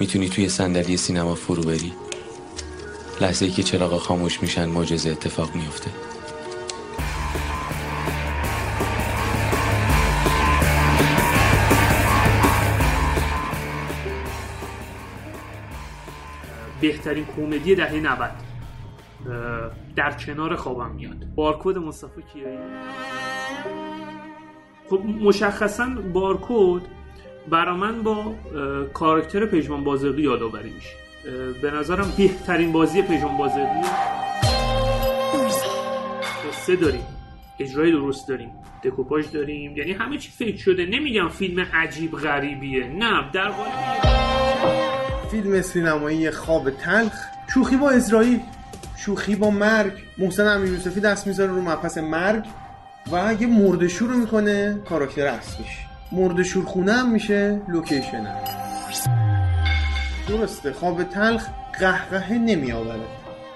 می‌تونی توی صندلی سینما فرو بری؟ لحظه ای که چراغا خاموش میشن معجزه اتفاق میفته بهترین کمدی دهه 90 در کنار خوابم میاد. بارکد مصطفی کیایی؟ خب مشخصا بارکد برا من با کاراکتر پژمان بازرگی یادآوری میشه. به نظرم بهترین بازی پژمان بازرگی سه داریم. اجرای درست داریم. دکوپاژ داریم. یعنی همه چی فکر شده. نمیگم فیلم عجیب غریبیه. نه در فیلم سینمایی خواب تلخ. شوخی با اسرائیل. شوخی با مرگ. محسن امیر یوسفی دست می‌ذاره رو مپس مرگ. و یه مردشور رو می‌کنه کاراکتر اصلیش. مردشور خونه هم میشه لوکیشن هم. درسته خواب تلخ قهقه نمیآوره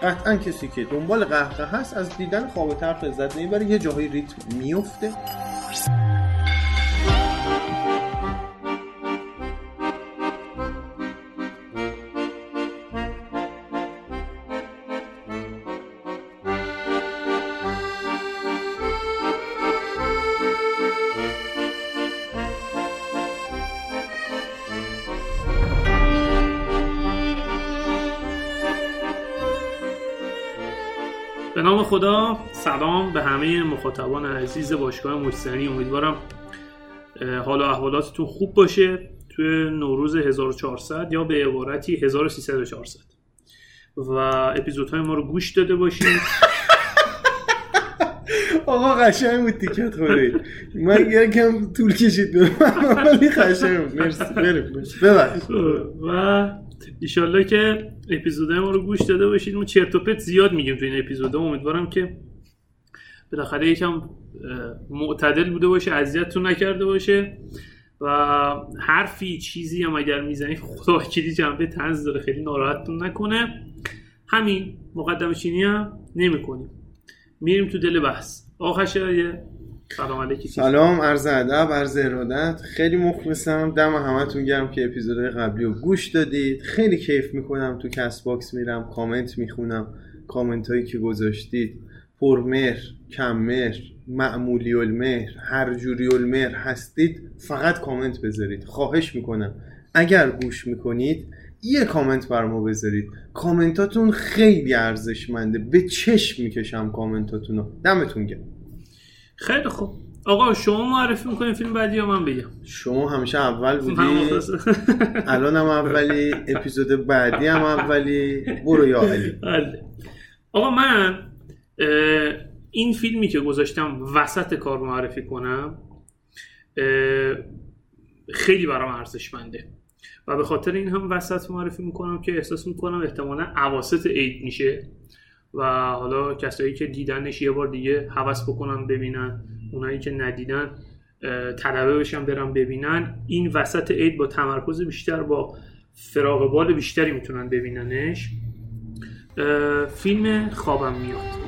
قطعا کسی که دنبال قهقه هست از دیدن خواب تلخ لذت نمی‌بره یه جاهای ریتم میفته خدا سلام به همه مخاطبان عزیز باشگاه مجتنی امیدوارم حال و احوالاتتون خوب باشه توی نوروز 1400 یا به عبارتی 1300 و اپیزودهای ما رو گوش داده باشید آقا قشنگ بود تیکت خوری. من یکم طول کشید. ولی قشنگ مرسی. بریم. و ایشالله که اپیزودهای ما رو گوش داده باشید. ما چرت و پرت زیاد میگیم تو این اپیزودا امیدوارم که بالاخره یکم معتدل بوده باشه اذیتتون نکرده باشه و حرفی چیزی هم اگر می‌زنی خدا کلی جنبه طنز داره. خیلی ناراحتتون نکنه. همین مقدمه چینی هم نمی کنیم میریم تو دل بحث. آقا یه سلام علیکی سلام عرض ادب عرض ارادت. خیلی مخلصم. دم همتون گرم که اپیزودهای قبلی رو گوش دادید. خیلی کیف می‌کنم. تو کست باکس میرم کامنت می‌خونم. کامنت هایی که گذاشتید. پرمهر کممهر معمولی المهر هر جوری المهر هستید فقط کامنت بذارید. خواهش می‌کنم. اگر گوش می‌کنید یه کامنت بر ما بذارید. کامنتاتون خیلی ارزشمنده. به چشم می‌کشم کامنتاتون رو دمتون گرم. خیلی خوب. آقا شما معرفی می‌کنین فیلم بعدی یا من بگم؟ شما همیشه اول بودی. الان هم اولی اپیزود بعدی هم اولی. برو یا علی. آقا من این فیلمی که گذاشتم وسط کار معرفی کنم خیلی برام ارزشمنده. و به خاطر این هم وسط معرفی می‌کنم که احساس می‌کنم احتمالا عواست عید میشه. و حالا کسایی که دیدنش یه بار دیگه حوض بکنن ببینن. اونایی که ندیدن طلبه بشن برن ببینن. این وسط عید با تمرکز بیشتر با فراغ بال بیشتری می‌تونن ببیننش. فیلم خوابم میاد.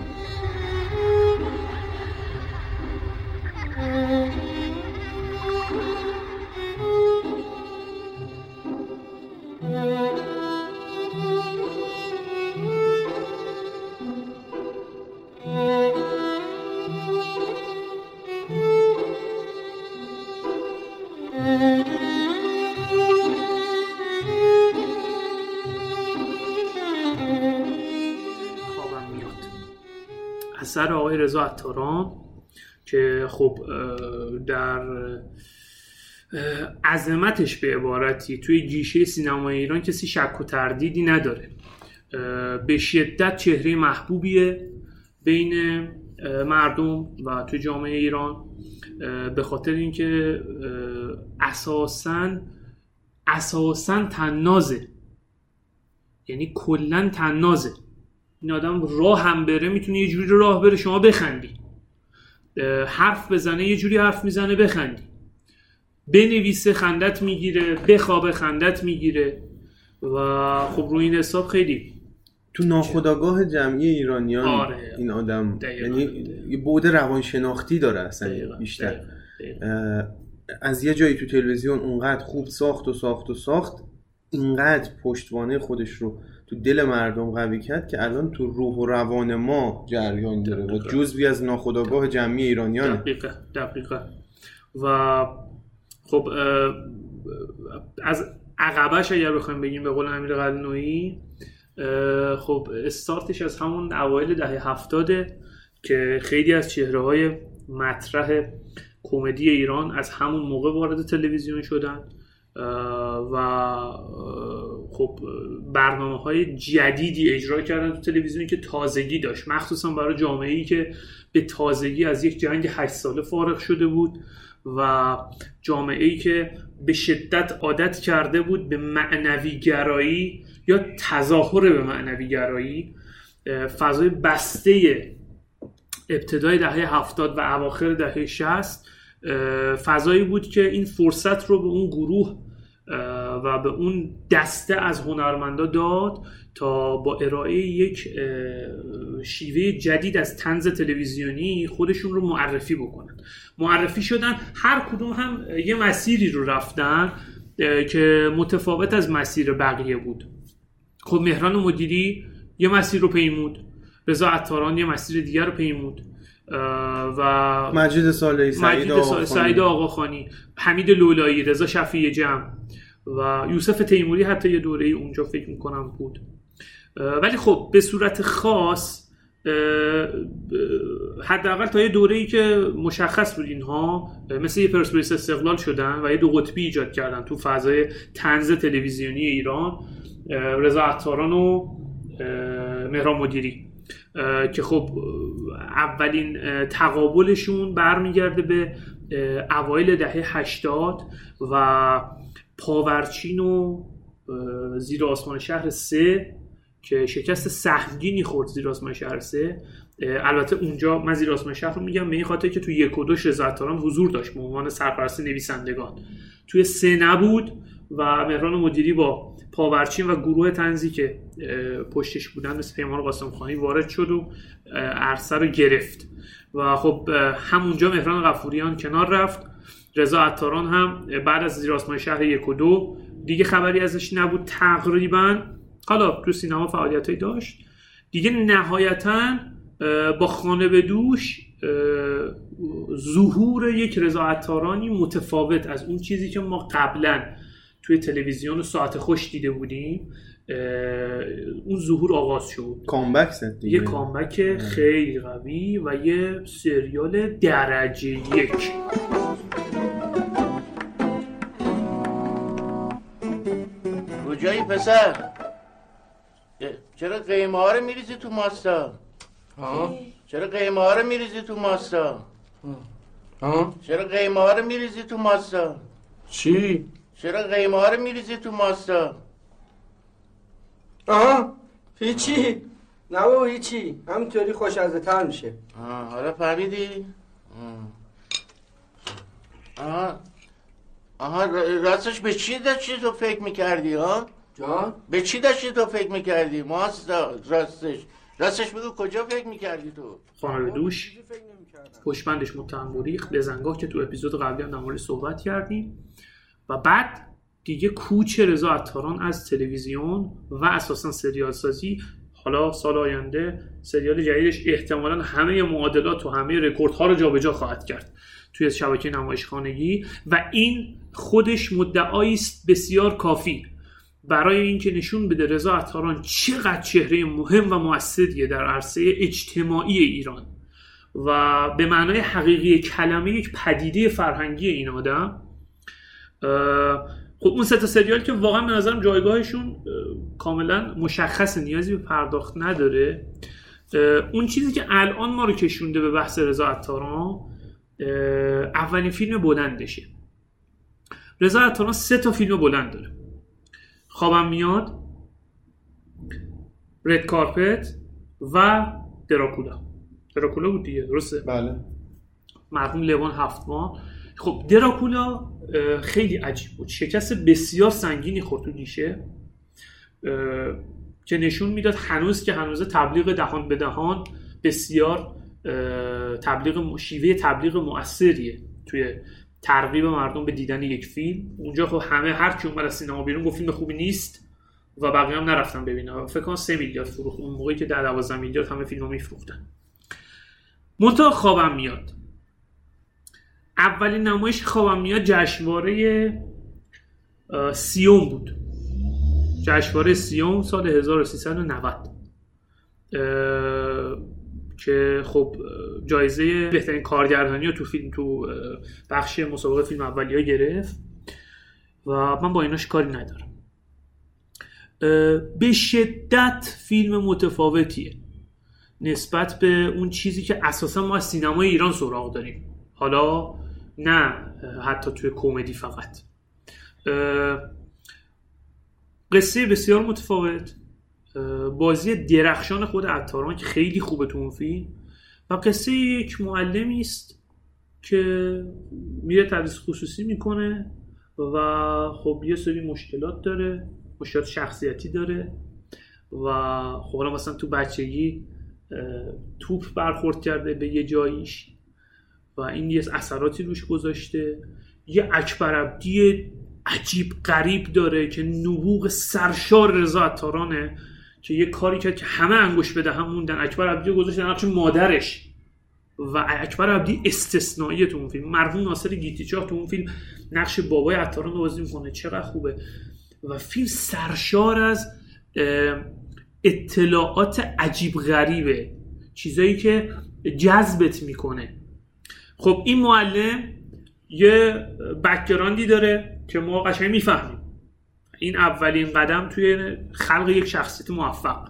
اثر آقای رضا عطاران که خب در عظمتش به عبارتی توی گیشه سینمای ایران کسی شک و تردیدی نداره. به شدت چهره محبوبیه بین مردم و توی جامعه ایران به خاطر اینکه اساسا اساسا تنازه. یعنی کلا تنازه. این آدم راه هم بره می‌تونه یه جوری راه بره شما بخندی. حرف بزنه یه جوری حرف می‌زنه بخندی. بنویسه خندت می‌گیره بخوابه خندت می‌گیره. و خب روی این حساب خیلی تو ناخداگاه جمعی ایرانیان آره. این آدم یعنی یه بود روانشناختی داره اصلا بیشتر. از یه جایی تو تلویزیون اونقدر خوب ساخت و ساخت و ساخت اینقدر پشتوانه خودش رو تو دل مردم قوی کرد که الان تو روح و روان ما جریان داره و جزوی از ناخودآگاه جمعی ایرانیانه. دقیقه دقیقه و خب از عقبش اگر بخوایم بگیم به قول امیر قلنویی خب استارتش از همون اوایل دهه هفتاده که خیلی از چهره های مطرح کمدی ایران از همون موقع وارد تلویزیون شدن. و خب برنامه های جدیدی اجرا کردن تو تلویزیون که تازگی داشت. مخصوصا برای جامعه ای که به تازگی از یک جنگ هشت ساله فارغ شده بود و جامعه ای که به شدت عادت کرده بود به معنوی گرایی یا تظاهر به معنوی گرایی فضای بسته ابتدای دهه هفتاد و اواخر دهه شست فضایی بود که این فرصت رو به اون گروه و به اون دسته از هنرمندا داد تا با ارائه یک شیوه جدید از تنز تلویزیونی خودشون رو معرفی بکنن. معرفی شدن هر کدوم هم یه مسیری رو رفتن که متفاوت از مسیر بقیه بود. خب مهران مدیری یه مسیر رو پیمود رضا عطاران یه مسیر دیگر رو پیمود. و مجید صالحی سعید مجید آقاخانی. سعید آقاخانی حمید لولایی رضا شفیع جمع و یوسف تیموری حتی یه دوره ای اونجا فکر می‌کنم بود ولی خب به صورت خاص حداقل تا یه دوره ای که مشخص بود اینها مثل یه پرسپولیس استقلال شدن و یه دو قطبی ایجاد کردن تو فضای تنز تلویزیونی ایران رضا عطاران و مهران مدیری که خب اولین تقابلشون برمیگرده به اوایل دهه 80 و پاورچین و زیر آسمان شهر سه که شکست سهمگینی خورد زیر آسمان شهر سه. البته اونجا من زیر آسمان شهر رو میگم به این خاطر که تو یک و عطاران حضور داشت به عنوان سرپرست نویسندگان. توی سه نبود. و مهران مدیری با پاورچین و گروه تنزی که پشتش بودن مثل پیمان قاسم خانی وارد شد و عرصه رو گرفت. و خب همونجا مهران غفوریان کنار رفت. رضا عطاران هم بعد از زیر آسمان شهر یک و دو دیگه خبری ازش نبود تقریبا. حالا تو سینما فعالیت داشت. دیگه نهایتا با خانه به دوش ظهور یک رضا عطارانی متفاوت از اون چیزی که ما قبلا توی تلویزیون و ساعت خوش دیده بودیم اون ظهور آغاز شد. کامبک زد دیگه. یه کامبک خیلی قوی و یه سریال درجه یک. کجایی پسر؟ چرا قیمه ها رو میریزی تو ماستا؟ ها چرا قیمه ها رو میریزی تو ماستا؟ ها چرا قیمه ها رو میریزی تو ماستا؟ چی؟ چرا قیمه ها رو میریزی تو ماستا؟ آها هیچی. نه بابا هیچی. همینطوری خوشمزه تر میشه. آه، حالا فهمیدی؟ آه. آها. آها راستش به چی داشتی تو فکر می‌کردی ها جان؟ به چی داشتی تو فکر می‌کردی؟ ماستا راستش. راستش بگو کجا فکر می‌کردی تو؟ خانه به دوش چیزی فکر نمی‌کردم. پشبندش متهم و ریخت لزنگاه که تو اپیزود قبلی هم در موردش صحبت کردیم. و بعد دیگه کوچ رضا عطاران از تلویزیون و اساسا سریال سازی حالا سال آینده سریال جدیدش احتمالا همه معادلات و همه رکوردها رو جابجا خواهد کرد توی شبکه نمایشخانگی و این خودش مدعایی است بسیار کافی. برای اینکه نشون بده رضا عطاران چقدر چهره مهم و موثریه در عرصه اجتماعی ایران و به معنای حقیقی کلمه یک پدیده فرهنگی این آدم خب اون سه تا سریال که واقعا به نظرم جایگاهشون اه، کاملا مشخص نیازی به پرداخت نداره. اون چیزی که الان ما رو کشونده به بحث رضا عطاران اولین فیلم بلندشه. رضا عطاران سه تا فیلم بلند داره. خوابم میاد رد کارپت و دراکولا. دراکولا بود دیگه درسته؟ بله. مرحوم لوان هفتمان خب دراکولا خیلی عجیب بود. شکست بسیار سنگینی خورد تو گیشه اه، که نشون می‌داد هنوز که هنوز تبلیغ دهان به دهان بسیار تبلیغ شیوه تبلیغ مؤثریه توی ترغیب مردم به دیدن یک فیلم. اونجا خب همه هر کی اومد از سینما بیرون گفت فیلم خوبی نیست و بقیه هم نرفتن ببینن. فکر کنم 3 میلیارد فروخت. اون موقعی که در 12 میلیارد همه فیلمو میفروختن. منتها خوابم میاد. اولین نمایش خوابم میاد جشنواره سیوم بود. جشنواره سیوم سال 1390 اه، که خب جایزه بهترین کارگردانی رو تو فیلم تو بخش مسابقه فیلم اولیه گرفت و من با ایناش کاری ندارم. به شدت فیلم متفاوتیه نسبت به اون چیزی که اساسا ما از سینمای ایران سراغ داریم. حالا نه حتی توی کمدی فقط. قصه بسیار متفاوت. بازی درخشان خود عطاران که خیلی خوبه تو اون فیلم. و قصه یک معلمی است که میره تدریس خصوصی می‌کنه و خب یه سری مشکلات داره مشکلات شخصیتی داره و خب مثلا تو بچگی توپ برخورد کرده به یه جاییش. این یه اثراتی روش گذاشته. یه اکبر عبدی عجیب غریب داره که نبوغ سرشار رضا عطارانه که یه کاری کرد که همه انگوش به دهن موندن. اکبر عبدی رو گذاشت در نقش مادرش. و اکبر عبدی استثنایی تو اون فیلم. مرحوم ناصر گیتیچاه تو اون فیلم نقش بابای عطاران بازی می‌کنه. چقدر خوبه. و فیلم سرشار از اطلاعات عجیب غریبه. چیزایی که جذبت می‌کنه. خب این معلم یه بکگراندی داره که ما قشنگ می‌فهمیم. این اولین قدم توی خلق یک شخصیت موفق.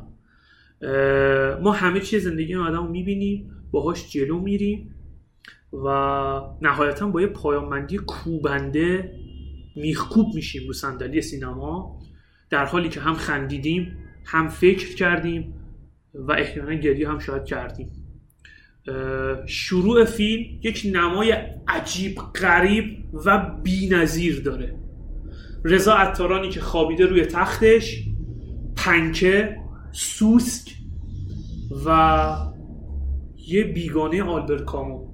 ما همه چیز زندگی آدم رو می‌بینیم باهاش جلو میریم و نهایتا با یه پایانبندی کوبنده میخکوب میشیم رو صندلی سینما در حالی که هم خندیدیم هم فکر کردیم و احیانا گریه هم شاید کردیم. شروع فیلم یک نمای عجیب غریب و بینظیر داره. رضا عطارانی که خوابیده روی تختش پنکه سوسک و یه بیگانه آلبرت کامو.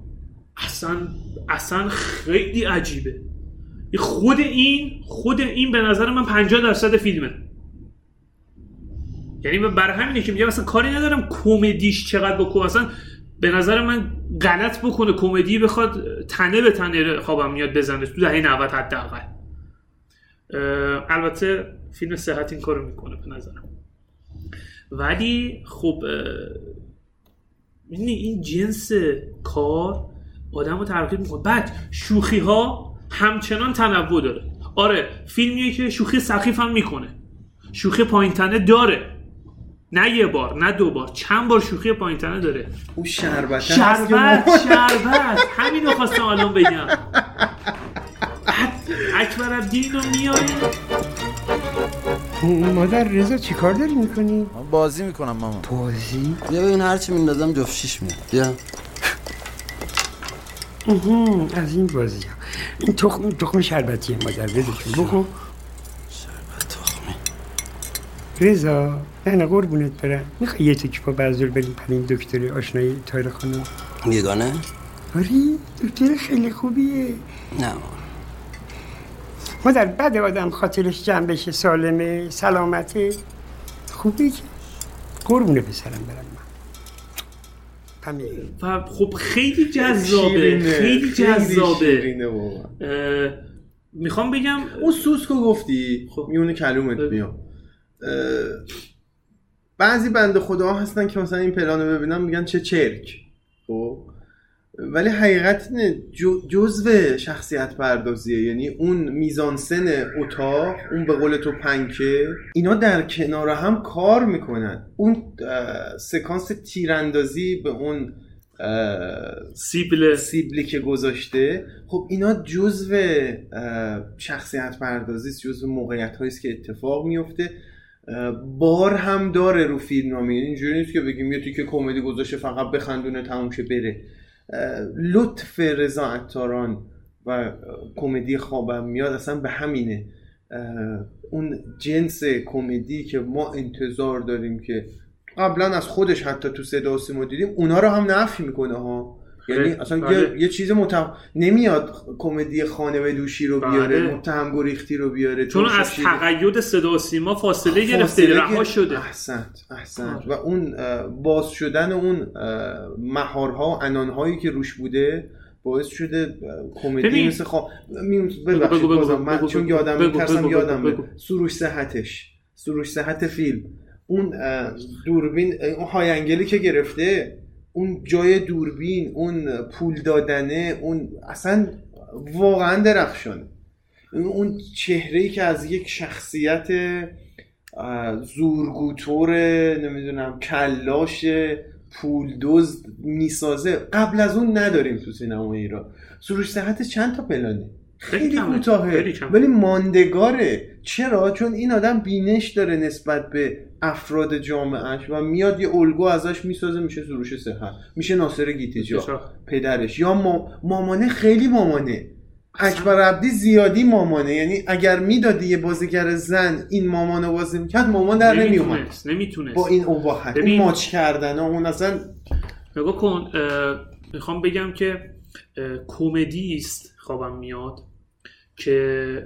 اصلا اصلا خیلی عجیبه. خود این خود این به نظر من 50 درصد فیلمه. یعنی برای همینه که میگم مثلا کاری ندارم کمدیش چقدر بکنم مثلا به نظر من غلط بکنه کمدی بخواد تنه به تنه خوابم میاد بزنه تو دهه 90 حداقل. البته فیلم صحت این کارو می‌کنه به نظرم. ولی خب این جنس کار آدم رو ترغیب می‌کنه. بعد شوخی ها همچنان تنوع داره. آره فیلمیه که شوخی سخیف هم می‌کنه. شوخی پایین تنه داره. نه یه بار نه دو بار چند بار شوخی پایین تنه داره؟ اون شربت شربت شربت. همین رو خواستم الان بگم. اکبر عبدی اینو میاره مادر رضا چی کار داری می‌کنی؟ بازی می‌کنم ماما. بازی؟ بیا ببین هرچی میندازم جفت شیش میاد. بیا. از این بازی ها این تخم تخم شربتیه مادر جون بخور. رضا نه نه قربونت برم. می‌خوای یه تکی پا بزدور بریم پرین دکتر آشنایی تایر خانم. یگانه آری دکتر خیلی خوبیه. نه. مادر بعد آدم خاطرش جمع بشه سالمه سلامته خوبی که؟ قربونه پسرم برم من. پمیه و خب خیلی جذابه. خیلی جذابه. می‌خوام بگم اون سوسکو گفتی؟ خب. میونه کلومت بگو. بعضی بنده خدا هستن که مثلا این پلان رو ببینن میگن چه چرک. خب؟ ولی حقیقت اینه جزو شخصیت پردازیه. یعنی اون میزانسن اتاق اون به قول تو پنکه اینا در کنار هم کار می‌کنن. اون سکانس تیراندازی به اون سیبل. سیبلی که گذاشته. خب اینا جزو شخصیت پردازی است جزو موقعیت است که اتفاق میفته بار هم داره رو فیلم نامه اینجوری نیست که بگیم یه تیکه کمدی گذاشته فقط بخندونه تموم شه بره. لطف رضا عطاران و کمدی خوابم میاد. اصلا به همینه. اون جنس کمدی که ما انتظار داریم که قبلا از خودش حتی تو صدا و سیما دیدیم اونا رو هم نفی می‌کنه ها. یعنی. اصلا بله. یه, یه چیز متهم نمیاد کمدی خانه به دوشی رو بیاره بله. متهم گریختی رو بیاره چون از. تقید صدا و سیما فاصله گرفته رها شده احسنت احسنت آره. و اون باز شدن اون مهارها و انانهایی که روش بوده باعث شده کمدی. مثل خوا... ببخشید بازم بگو، من بگو، چون یادم میترسم یادم. سروش صحتش سروش صحت فیلم اون دوربین اون های انگلی که گرفته اون جای دوربین اون پول دادنه اون اصلا واقعا درخشانه. اون چهره ای که از یک شخصیت زورگوتور نمی‌دونم کلاش پول دزد می‌سازه. قبل از اون نداریم تو سینما ایران. سروش صحت چند تا پلانه؟ خیلی. کوتاهه. ولی ماندگاره. چرا؟ چون این آدم بینش داره نسبت به افراد جامعهش و میاد یه الگو ازش می‌سازه میشه سروش صحت میشه ناصر گیتیجا. پدرش یا ما... مامانه خیلی مامانه. اکبر عبدی زیادی مامانه. یعنی اگر می‌دادی یه بازیگر زن این مامانو بازی می‌کرد مامان در نمیومد نمی‌تونست. با این اباحت ببین- اون ماچ کردن اون اصلا نگاه کن اه، می‌خوام بگم که کمدی است خوابم میاد که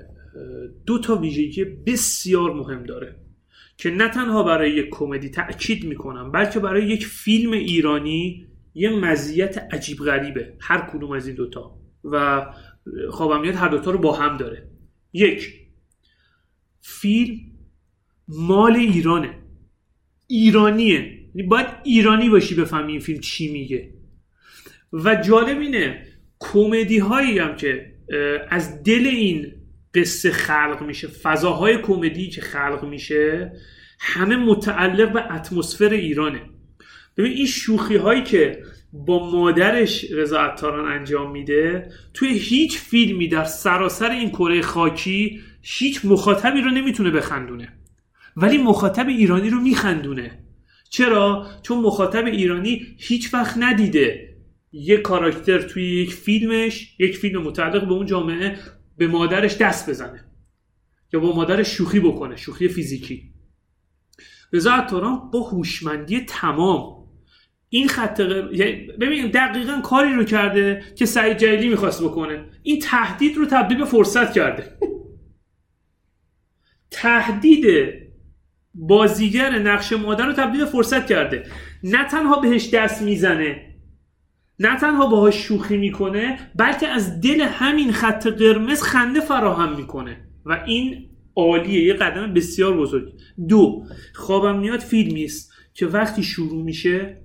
دو تا ویژگی بسیار مهم داره. که نه تنها برای یک کمدی تاکید می‌کنم بلکه برای یک فیلم ایرانی یه مزیت عجیب غریبه هر کدوم از این دوتا. و خوابم میاد هر دوتا رو با هم داره. یک فیلم مال ایرانه. ایرانیه. باید ایرانی باشی بفهمی این فیلم چی میگه. و جالب اینه کمدی هایی هم که از دل این قصه خلق میشه فضاهای کمدی که خلق میشه همه متعلق به اتمسفر ایرانه. ببین این شوخی هایی که با مادرش رضا عطاران انجام میده توی هیچ فیلمی در سراسر این کره خاکی هیچ مخاطبی رو نمی‌تونه بخندونه. ولی مخاطب ایرانی رو میخندونه. چرا؟ چون مخاطب ایرانی هیچ وقت ندیده. یک کاراکتر توی یک فیلمش یک فیلم متعلق به اون جامعه به مادرش دست بزنه. یا با مادرش شوخی بکنه شوخی فیزیکی. رضا عطاران با هوشمندی تمام این خط یعنی ببین دقیقا کاری رو کرده که سعید جلیلی می‌خواست بکنه. این تهدید رو تبدیل به فرصت کرده. تهدید بازیگر نقش مادر رو تبدیل به فرصت کرده. نه تنها بهش دست می‌زنه نه تنها باهاش شوخی می‌کنه بلکه از دل همین خط قرمز خنده فراهم می‌کنه. و این عالیه یه قدم بسیار بزرگ. دو خوابم میاد فیلمی است که وقتی شروع میشه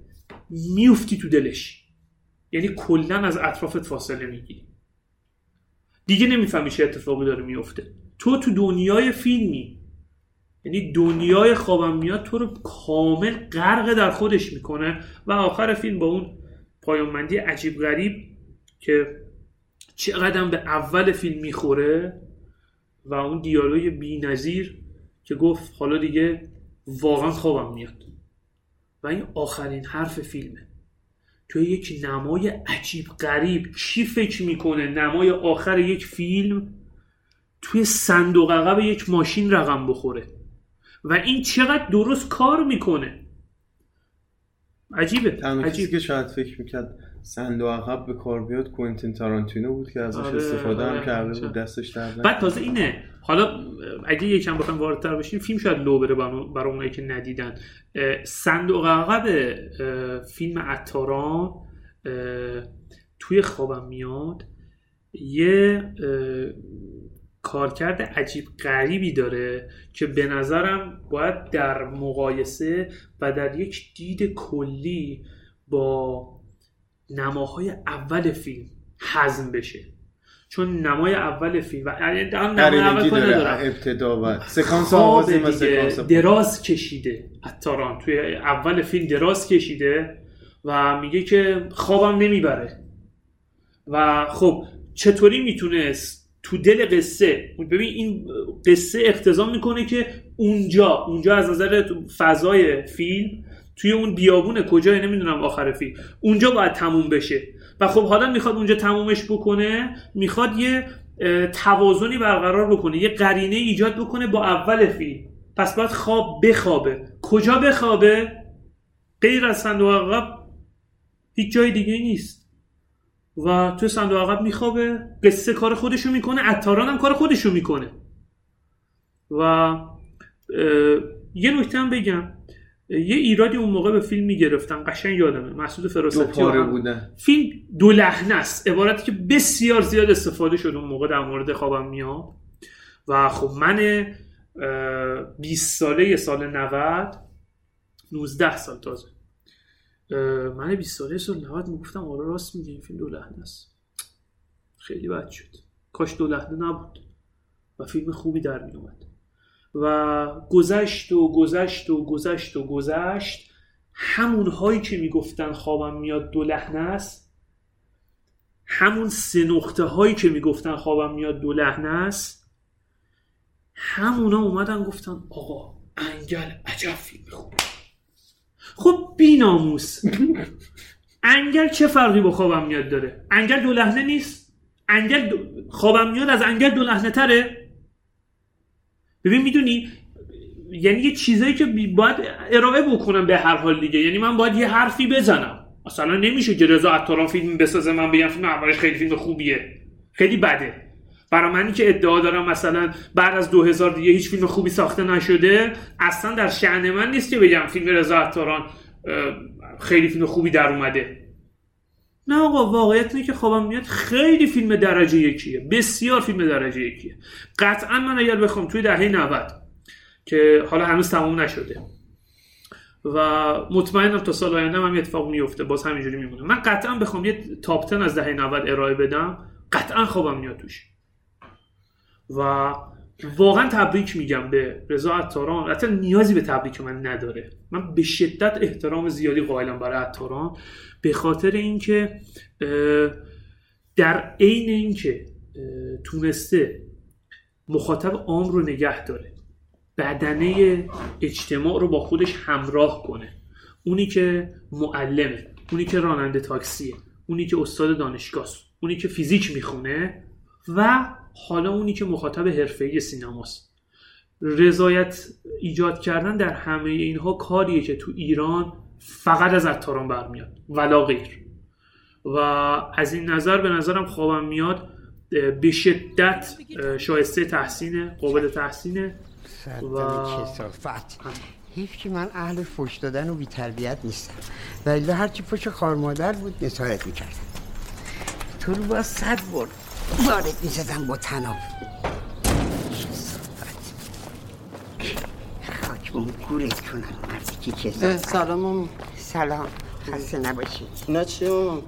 میفتی تو دلش. یعنی کلا از اطرافت فاصله می‌گیری. دیگه نمی‌فهمی چه اتفاقی داره میفته تو تو دنیای فیلمی یعنی دنیای خوابم میاد تو رو کامل غرق در خودش می‌کنه. و آخر فیلم با اون پایانبندی عجیب غریب که چقدر به اول فیلم می‌خوره و اون دیالوگ بی نظیر که گفت حالا دیگه واقعا خوابم میاد. و این آخرین حرف فیلمه. توی یک نمای عجیب غریب کی فکر می‌کنه نمای آخر یک فیلم توی صندوق عقب یک ماشین رقم بخوره؟ و این چقدر درست کار می‌کنه؟ عجیبه تنها عجیب که شاید فکر می‌کرد صندوق عقب به کار بیاد کوینتین تارانتینو بود که ازش آره، استفاده هم آره، کرده چه- بود دستش در. بعد تازه اینه حالا اگه یکم بخوایم واردتر بشیم فیلم شاید لو بره برای اونایی که ندیدن. صندوق عقب فیلم عطاران توی خوابم میاد یه کارکرد عجیب غریبی داره که به نظرم باید در مقایسه و در یک دید کلی با نماهای اول فیلم حزم بشه. چون نمای اول فیلم و یعنی نمای اول داره. ابتدا و سکانس آغازی و سکانس. دراز کشیده عطاران. توی اول فیلم دراز کشیده و میگه که خوابم نمی‌بره. و خب چطوری می‌تونست تو دل قصه. ببین این قصه اقتضا می‌کنه که اونجا اونجا از نظر فضای فیلم توی اون بیابونه کجای نمی‌دونم آخر فیلم. اونجا باید تموم بشه. و خب حالا می‌خواد اونجا تمومش بکنه می‌خواد یه توازنی برقرار بکنه یه قرینه ایجاد بکنه با اول فیلم. پس باید خواب بخوابه. کجا بخوابه؟ غیر از صندوق عقب. هیچ جای دیگه نیست. و تو صندوق عقب میخوابه قصه کار خودشو می‌کنه عطاران هم کار خودشو می‌کنه. و یه نکته هم بگم. یه ایرادی اون موقع به فیلم می‌گرفتن قشنگ یادمه مسعود فراستی بودن فیلم دو لحنه است عبارتی که بسیار زیاد استفاده شد اون موقع در مورد خوابم میاد. و خب من 20 ساله سال 90 19 سال تازه. من 20 ساله سال 90 می‌گفتم آره راست میگه این فیلم دو لحنه است. خیلی بد شد. کاش دو لحنه نبود. و فیلم خوبی در می اومد و گذشت و گذشت و گذشت و گذشت. همون هایی که می‌گفتن خوابم میاد دو لحنه است. همون سه نقطه هایی که می‌گفتن خوابم میاد دو لحنه است. همونا اومدن گفتن آقا انگل عجب فیلم خوب خب بی ناموس انگل چه فرقی با خوابم میاد داره؟ انگل دو لحنه نیست. انگل دو... خوابم میاد از انگل دو لحنه تره. ببین می‌دونی یعنی یه چیزایی که باید ارائه بکنم به هر حال دیگه. یعنی من باید یه حرفی بزنم. اصلا نمیشه که رضا عطاران فیلم بسازه من بگم فیلم اولش خیلی فیلم خوبیه. خیلی بده. برای منی که ادعا دارم مثلا بعد از 2000 دیگه هیچ فیلم خوبی ساخته نشده اصلا در شعن من نیست که بگم فیلم رضا عطاران خیلی فیلم خوبی در اومده. نه آقا واقعیت اینه که خوابم میاد. خیلی فیلم درجه یکیه. بسیار فیلم درجه یکیه. قطعا من اگر بخوام توی دهه 90 که حالا هنوز تموم نشده و مطمئنم تا سال آینده هم اتفاق میفته باز همینجوری میمونه. من قطعا بخوام یه تاپ از دهه 90 ارائه بدم قطعا خوابم میاد توش. و واقعا تبریک میگم به رضا عطاران. حتی نیازی به تبریک من نداره. من به شدت احترام زیادی قائلم برای عطاران. به خاطر اینکه در عین اینکه تونسته مخاطب عام رو نگه داره بدنه اجتماع رو با خودش همراه کنه. اونی که معلمه اونی که راننده تاکسیه اونی که استاد دانشگاه اونی که فیزیک می‌خونه و حالا اونی که مخاطب حرفه‌ای سینماست. رضایت ایجاد کردن در همه اینها کاریه که تو ایران فقط از عطاران برمیاد ولا غیر. و از این نظر به نظرم خوابم میاد به شدت شایسته تحسینه قابل تحسینه. و حیف که من اهل فش دادن و بی تربیت نیستم ولی هرچی فش خار مادر بود نسایت می‌کردم تو رو با صد برد. وارد می‌زدم با تناب. خاک کنم مردی که سلام سلام. خسته نباشی. نه چی مامان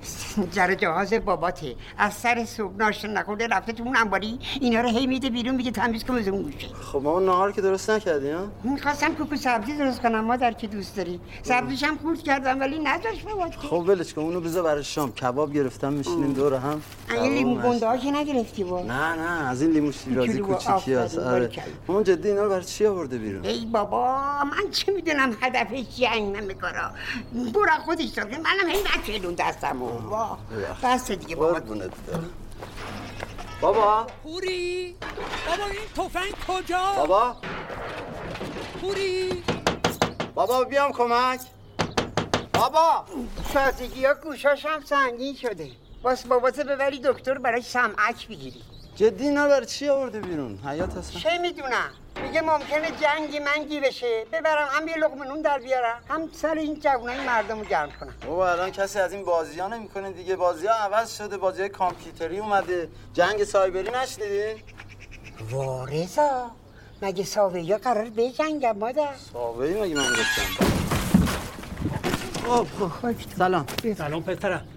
جر جهاز باباته. از سر صبح ناشتا نخورده رفته تو اون انباری. اینا رو هی میده بیرون میگه تمیز کن از اون گوشه خب مامان نهار که درست نکردی ها؟ می‌خواستم کوکو سبزی درست کنم مادر که دوست داری. سبزیش هم خورد کردم ولی نذاش بابات خب ولش کن اونو بذار برای شام. کباب گرفتم میشینیم دور هم. این لیمو گنده ها که نگرفتی با؟ نه نه از این لیمو شیرازی کوچیکی هست آره. مامان جدی اینا رو برای چی آورده بیرون؟ ای بابا من چه می‌دونم هدفش چیه این همه کارا برو خودش داره منم هی نکردون دستمو. واه بس دیگه بابا. بابا. پوری بابا این تفنگ کجا؟ بابا. پوری. بابا بیام کمک. بابا. سازگی ها گوشاش هم سنگین شده. باس بابات ببری دکتر برای سمعک بگیری. جدی نه چی آورده بیرون؟ حیات هستم چه می‌دونم؟ میگه ممکنه جنگی منگی بشه. ببرم هم یه لقمه نون در بیارم. هم سر این جوانای مردم رو گرم کنم. بابا الان کسی از این بازی ها نمی‌کنه دیگه. بازی ها عوض شده. بازی های کامپیوتری اومده. جنگ سایبری نشنیدی وارزا مگه ساوه یا قرار به جنگم مادر؟ ساوه مگه من گفتم؟ خب سلام. سلام پسرم.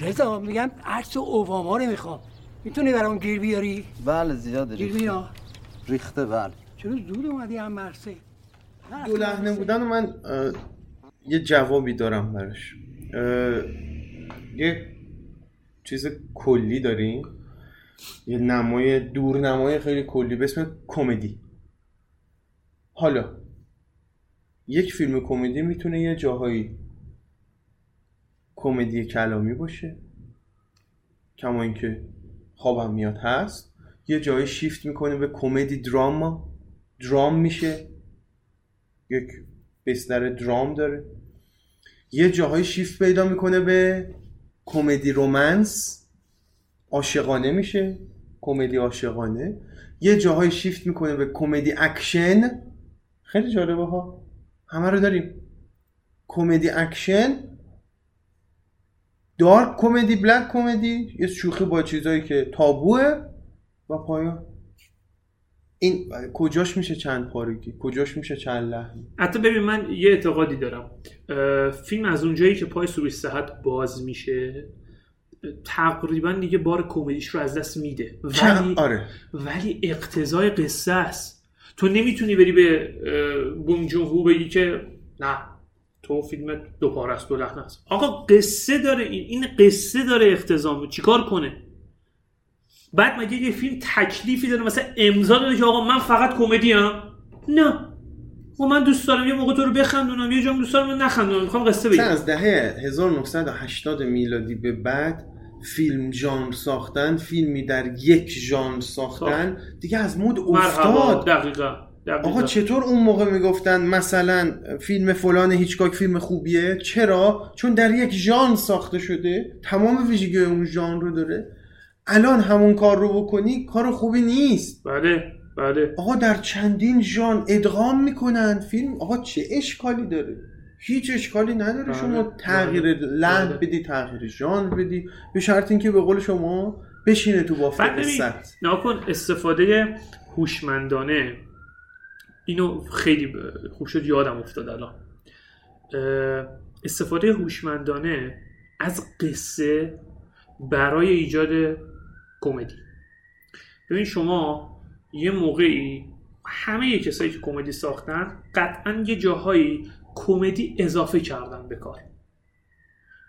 رضا میگم عکس اوواما رو می‌خوام. می‌تونی برام گیر بیاری؟ بله زیاده گیر بیار ریخته. بله. چرا زود اومدی هم مرسه دو لحنه بودن من یه جوابی دارم براش. یه چیز کلی داریم. یه نمای دورنمای خیلی کلی به اسم کمدی. حالا یک فیلم کمدی می‌تونه یه جاهایی کمدی کلامی باشه. کما اینکه خوابم میاد هست. یه جایی شیفت می‌کنه به کمدی دراما درام میشه. یک بستر درام داره. یه جاهای شیفت پیدا می‌کنه به کمدی رومنس. عاشقانه میشه. کمدی عاشقانه. یه جاهای شیفت می‌کنه به کمدی اکشن. خیلی جالبه ها. همه رو داریم. کمدی اکشن. dark comedy black comedy یه شوخی با چیزایی که تابوه. و پایان. این کجاش میشه چند پارگی؟ کجاش میشه چند لحنی حتی ببین من یه اعتقادی دارم. فیلم از اونجایی که پای سروش صحت باز میشه تقریبا دیگه بار کمدیش رو از دست میده. ولی آره. ولی اقتضای قصه است. تو نمی‌تونی بری به جون هو بگی که نه تو فیلم دو پار است دو لحن است آقا قصه داره این. این قصه داره اقتضا چیکار کنه؟ بعد مگه یه فیلم تکلیفی داره؟ مثلا امضا داره که آقا من فقط کمدی ام. نه. و من دوست دارم یه موقع تو رو بخندونم یه جام دوست دارم نخندونم. می‌خوام قصه بگم. از دهه 1980 میلادی به بعد فیلم ژانر ساختن فیلمی در یک ژانر ساختن. دیگه از مود مرحبا. افتاد. دقیقا دقیقا. آقا چطور اون موقع می‌گفتن مثلا فیلم فلان هیچکاک فیلم خوبیه؟ چرا؟ چون در یک ژانر ساخته شده. تمام ویژگی اون ژانر رو داره. الان همون کار رو بکنی کار خوبی نیست. بله بله. آقا در چندین ژانر ادغام می‌کنن فیلم. آقا چه اشکالی داره؟ هیچ اشکالی نداره. بله، شما تغییر بله، لحن بله. بدی تغییر ژانر بدی. به شرط اینکه به قول شما بشینه تو بافت ناکن استفاده هوشمندانه اینو خیلی خوب شد یادم افتاد الان. استفاده هوشمندانه از قصه برای ایجاد کمدی. ببین شما یه موقعی همه کسایی که کمدی ساختن قطعا یه جاهایی کمدی اضافه کردن به کار.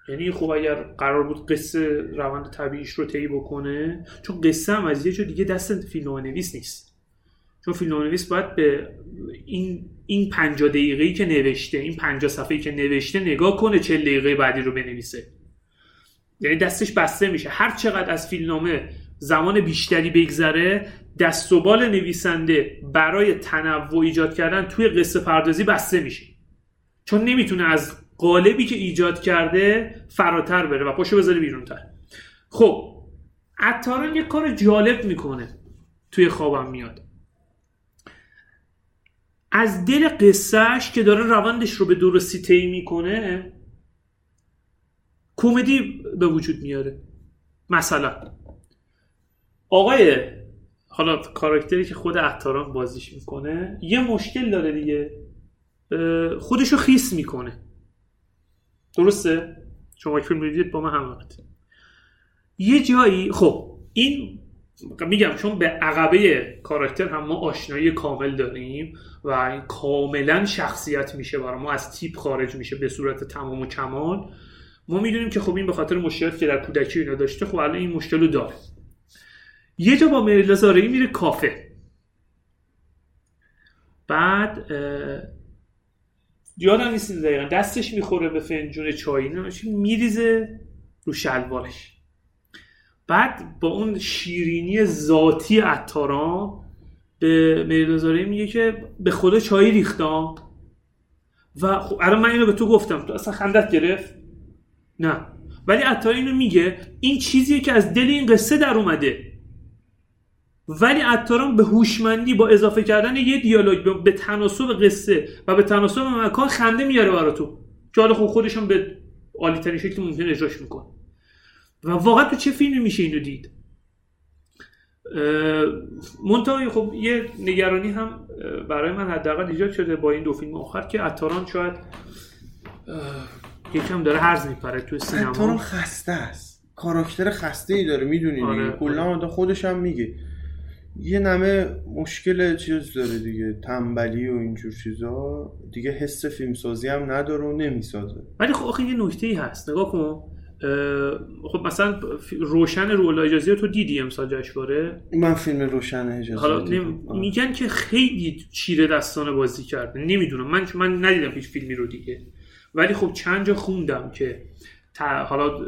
یعنی خب اگر قرار بود قصه روند طبیعیش رو طی بکنه چون قصه هم از یه جا دیگه دست فیلم نویس نیست. چون فیلم نویس باید به این این 50 دقیقه‌ای که نوشته این 50 صفحه‌ای که نوشته نگاه کنه 40 دقیقه بعدی رو بنویسه. یعنی دستش بسته میشه. هر چقدر از فیلمنامه زمان بیشتری بگذره دست و بال نویسنده برای تنوع ایجاد کردن توی قصه پردازی بسته میشه. چون نمی‌تونه از قالبی که ایجاد کرده فراتر بره و پاشو بذاره بیرونتر. خب عطاران یه کار جالب می‌کنه توی خوابم میاد. از دل قصهش که داره روندش رو به درستی طی می‌کنه کمدی به وجود میاره. مثلا آقای حالا کاراکتری که خود عطاران بازیش می‌کنه یه مشکل داره دیگه. خودشو خیس می‌کنه. درسته؟ شما فیلم دیدید با من هم وقت یه جایی خب این میگم چون به عقبه کاراکتر هم ما آشنایی کامل داریم و کاملا شخصیت میشه برای ما از تیپ خارج میشه به صورت تمام و کمال. ما می‌دونیم که خب این به خاطر مشکلاتی که در کودکی اینا داشته خب الان این مشکل رو داره. یه جا با مریلا زارعی میره کافه. بعد یادم نیست دقیقا دستش می‌خوره به فنجون نه میریزه رو شلوارش. بعد با اون شیرینی ذاتی عطاران به مریلازاره میگه که به خدا چای ریختم و خب الان من اینو به تو گفتم. تو اصلا خندت گرفت؟ نه. ولی عطار اینو میگه این چیزیه که از دل این قصه در اومده. ولی عطاران به هوشمندی با اضافه کردن یه دیالوگ به- تناسب قصه و به تناسب مکان خنده میاره برا تو. که حالا خب خودش هم به عالی ترین شکل ممکن اجراش می‌کنه. و واقعا تو چه فیلمی میشه اینو دید؟ منتها خب یه نگرانی هم برای من حداقل ایجاد شده با این دو فیلم آخر که عطاران شاید یکم داره هرز میپره عطاران سینما. خسته است. کاراکتر خسته ای داره می‌دونی آره، کلا آدم خودش هم میگه. یه نمه مشکل چیز داره دیگه تنبلی و اینجور چیزا. دیگه حس فیلمسازی هم نداره و نمی‌سازه. ولی خب آخه یه نکته ای هست. نگاه کن. خب مثلا روشن رولا اجازی رو تو دیدی امسال جشنواره؟ من فیلم روشن اجازه حالا آه. میگن که خیلی چیره دستانه بازی کرده. نمی‌دونم. من من ندیدم هیچ فیلمی رو دیگه. ولی خب چند جا خوندم که تا- حالا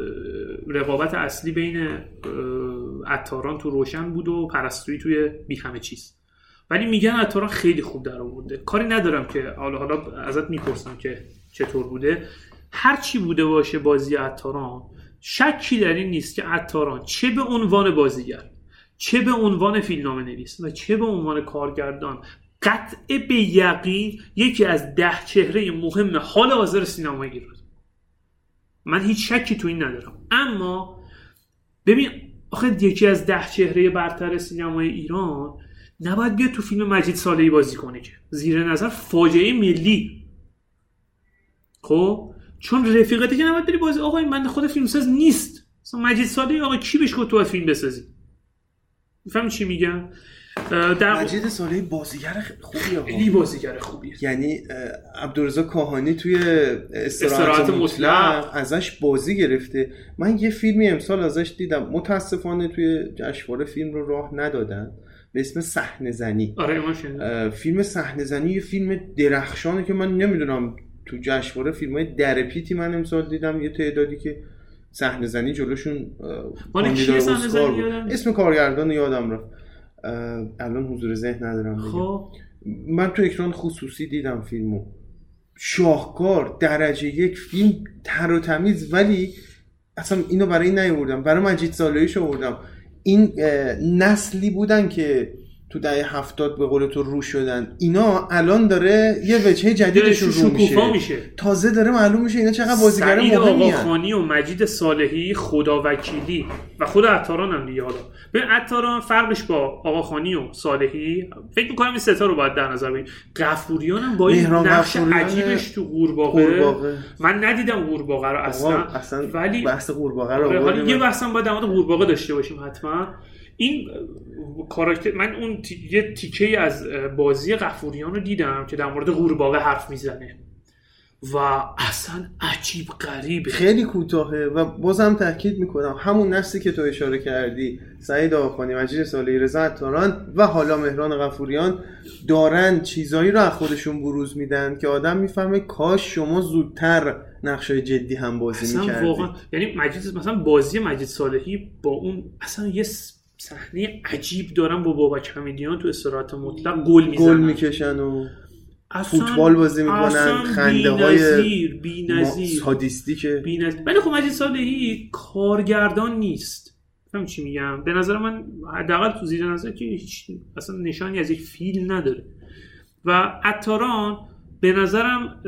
رقابت اصلی بین عطاران تو روشن بود و پرستویی توی بی همه چیز. ولی میگن عطاران خیلی خوب در آورده. کاری ندارم که حالا حالا ازت می‌پرسم که چطور بوده. هر چی بوده باشه بازی عطاران شکی در این نیست که عطاران چه به عنوان بازیگر چه به عنوان فیلمنامه نویس و چه به عنوان کارگردان قطع به یقین یکی از ده چهره مهم حال حاضر سینمای ایران من هیچ شکی تو این ندارم. اما ببین آخه یکی از ده چهره برتر سینمای ایران نباید بیاد تو فیلم مجید صالحی بازی کنه که. زیر نظر فاجعه ملی. خب؟ چون رفیقتی که نباید بری بازی آقای من خود فیلمساز نیست. مثلا مجید صالحی آقا کی بهش گفت تو فیلم بسازی؟ می‌فهمی چی میگم؟ در مجید صالحی بازیگر خوبیه خیلی بازیگر خوبیه. یعنی عبدالرضا کاهانی توی استراحت مطلق ازش بازی گرفته. من یه فیلمی امسال ازش دیدم. متاسفانه توی جشنواره فیلم رو راه ندادن. به اسم صحنه زنی. آره فیلم صحنه زنی یه فیلم درخشانه که من نمی‌دونم تو جشنواره فیلم های درپیتی من امسال دیدم یه تعدادی که صحنه زنی جلوشون اسم کارگردان یادم رفت. الان حضور ذهن ندارم خب. من تو اکران خصوصی دیدم فیلمو. شاهکار درجه یک فیلم تر و تمیز ولی اصلا اینو برای این نیاوردم. برای مجید صالحیش آوردم. این نسلی بودن که تو دهه هفتاد به قول تو رو شدن. اینا الان داره یه وجهه جدیدشون رو میشه. میشه. تازه داره معلوم میشه اینا چقدر بازیگر مهمی آقاخانی و مجید صالحی خداوکیلی و خود عطاران هم دیگه حالا. ببین عطاران فرقش با آقاخانی و صالحی فکر می‌کنم این ستا رو باید در نظر بگیریم. غفوریان هم با این نقش عجیبش تو قورباغه من ندیدم قورباغه رو اصلا, اصلا ولی بحث قورباغه رو حالا یه بحث هم باید در مورد قورباغه داشته باشیم حتما. این کاراکتر من اون تی... یه تیکه از بازی قفوریان رو دیدم که در مورد قورباغه حرف می‌زنه. و اصلا عجیب غریبه. خیلی کوتاهه و بازم تاکید می‌کنم همون نسلی که تو اشاره کردی سعید آقانی مجید صالحی رضا تاران و حالا مهران غفوریان دارن چیزایی رو از خودشون بروز میدن که آدم می‌فهمه کاش شما زودتر نقشای جدی هم بازی می‌کردی. واقعا یعنی مجید مثلا بازی مجید صالحی با اون اصلا یه صحنه عجیب دارن با بابک حمیدیان تو استراحت مطلق گل می‌زنن. گل می‌کشن و فوتبال بازی می‌کنن خنده های بی نظیر سادیستی که بی ولی خب مجید صالحی کارگردان نیست. فهم چی میگم؟ به نظر من حداقل تو زیر نظر که هیچ اصلا نشانی از یک فیلم نداره. و عطاران به نظرم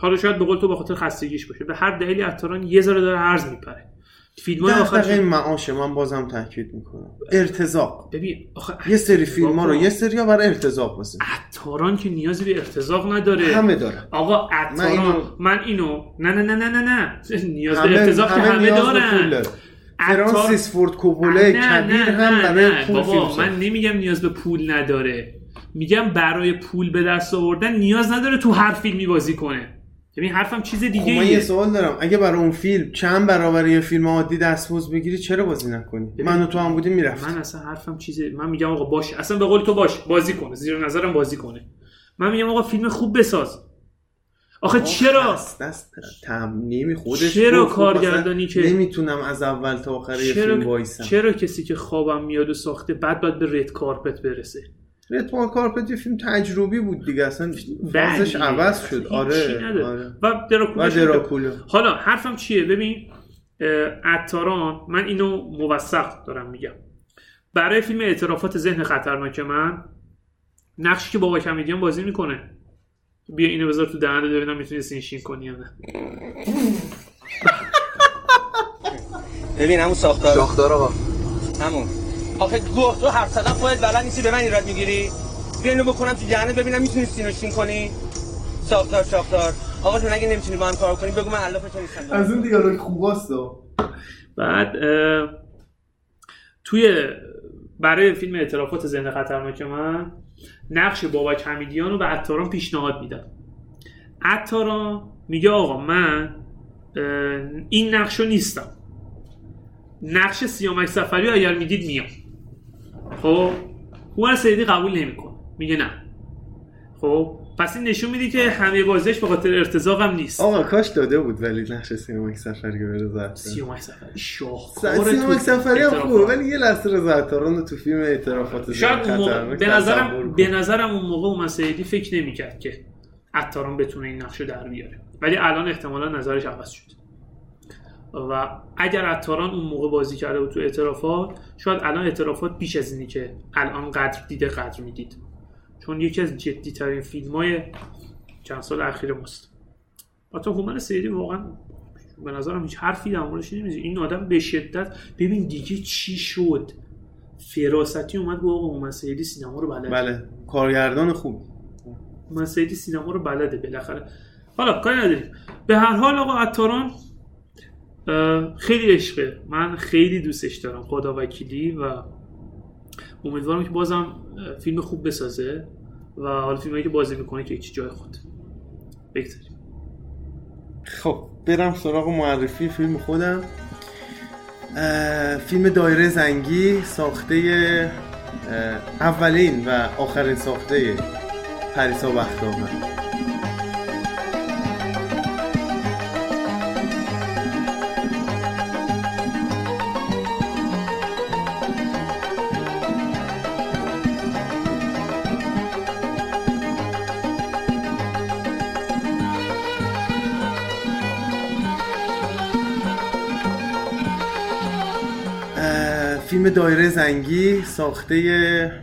حالا شاید به قول تو به خاطر خستگیش باشه به هر دلیلی عطاران یه ذره داره عرض میپره. فیلم های آخر این معاشه من بازم تاکید می‌کنم. ارتزاق. ببین آخه یه سری فیلم ها رو یه سری ها برای ارتزاق بسید عطاران که نیازی به ارتزاق نداره. همه داره آقا عطاران من اینو, من اینو نه نه نه نه نه نه. نیاز به ارتزاق همه, همه دارن. فرانسیس فورد کوپوله کبیر هم برای پول بابا من نمیگم نیاز به پول نداره. میگم برای پول به دست آوردن نیاز نداره تو هر فیلمی بازی کنه. ببین حرفم چیز دیگه من یه سوال دارم. اگه برای اون فیلم چند برابر یه فیلم عادی دستمزد بگیری چرا بازی نکنی؟ من و تو هم بودیم می‌رفت من اصلا حرفم چیزه. من میگم آقا باش. اصلا به قول تو باش. بازی کنه زیر نظرم بازی کنه. من میگم آقا فیلم خوب بساز. آخه چرا؟ دست دست تمنیمی خودش چرا کارگردانی که نمی‌تونم از اول تا آخر یه فیلم وایسم. چرا کسی که خوابم میاد و ساخته بعد باید به رد کارپت برسه؟ رتمان کارپت یه فیلم تجربی بود دیگه اصلا فازش عوض شد. آره, آره. و دراکولا حالا حرفم چیه؟ ببین اتاران من اینو موثق دارم میگم. برای فیلم اعترافات ذهن خطرناک من نقشی که بابا کمیدیان بازی می‌کنه. بیا اینو بذار تو دهنه ببینم می‌تونی سینشین کنی یا نه. ببین همون ساختار. ساختار آقا. همون. آخه گوه تو هر صدا خودت بلد نیستی به من ایراد می‌گیری؟ بیا اینو بکنم تو جهنم ببینم می‌تونی سینوشین کنی؟ ساختار ساختار آقا تو نگه نمی‌تونی با هم کار کنی بگو من الاف تو نیستم. از اون دیالوگ خوباست. بعد توی برای فیلم اعترافات زنده خطرناک من نقش بابک حمیدیان رو به عطاران پیشنهاد میدم. عطاران میگه آقا من این نقش رو نیستم. نقش سیامک سفری رو اگر می‌دید میام. خب هومن سیدی قبول نمی‌کنه. میگه نه. خب پس این نشون میدی که همه بازیش به خاطر ارتزاق هم نیست. آقا کاش داده بود ولی نقش سیامک سفری رو بره سیامک سفری شاهکار سیامک سفری هم خوبه ولی یه لحظه رضا تو فیلم اعترافات شاید موقع... به نظرم به نظرم اون موقع هومن سیدی فکر نمی‌کرد که عطاران بتونه این نقش در بیاره. ولی الان احتمالا نظرش عوض شد و اگر عطاران اون موقع بازی کرده بود تو اعترافات شاید الان اعترافات بیش از اینی که الان قدر دیده قدر می‌دید. چون یکی از جدی ترین فیلم های چند سال اخیر ماست. حتی هومن سیدی واقعا به نظرم هیچ حرفی در موردش نمیزه. این آدم به شدت ببین دیگه چی شد؟ فراستی اومد با آقا هومن سیدی سینما رو بلده. بله. کارگردان خوب هومن سیدی سینما رو بلده بالاخره. حالا کاری نداریم. به هر حال آقا عطاران خیلی عشقه. من خیلی دوستش دارم خدا وکیلی و امیدوارم که بازم فیلم خوب بسازه و حالا فیلمایی که بازی می‌کنه که هیچ جای خود. بگذاریم. خب برم سراغ معرفی فیلم خودم. فیلم دایره زنگی ساخته اولین و آخرین ساخته پریسا بختاور فیلم دایره زنگی ساخته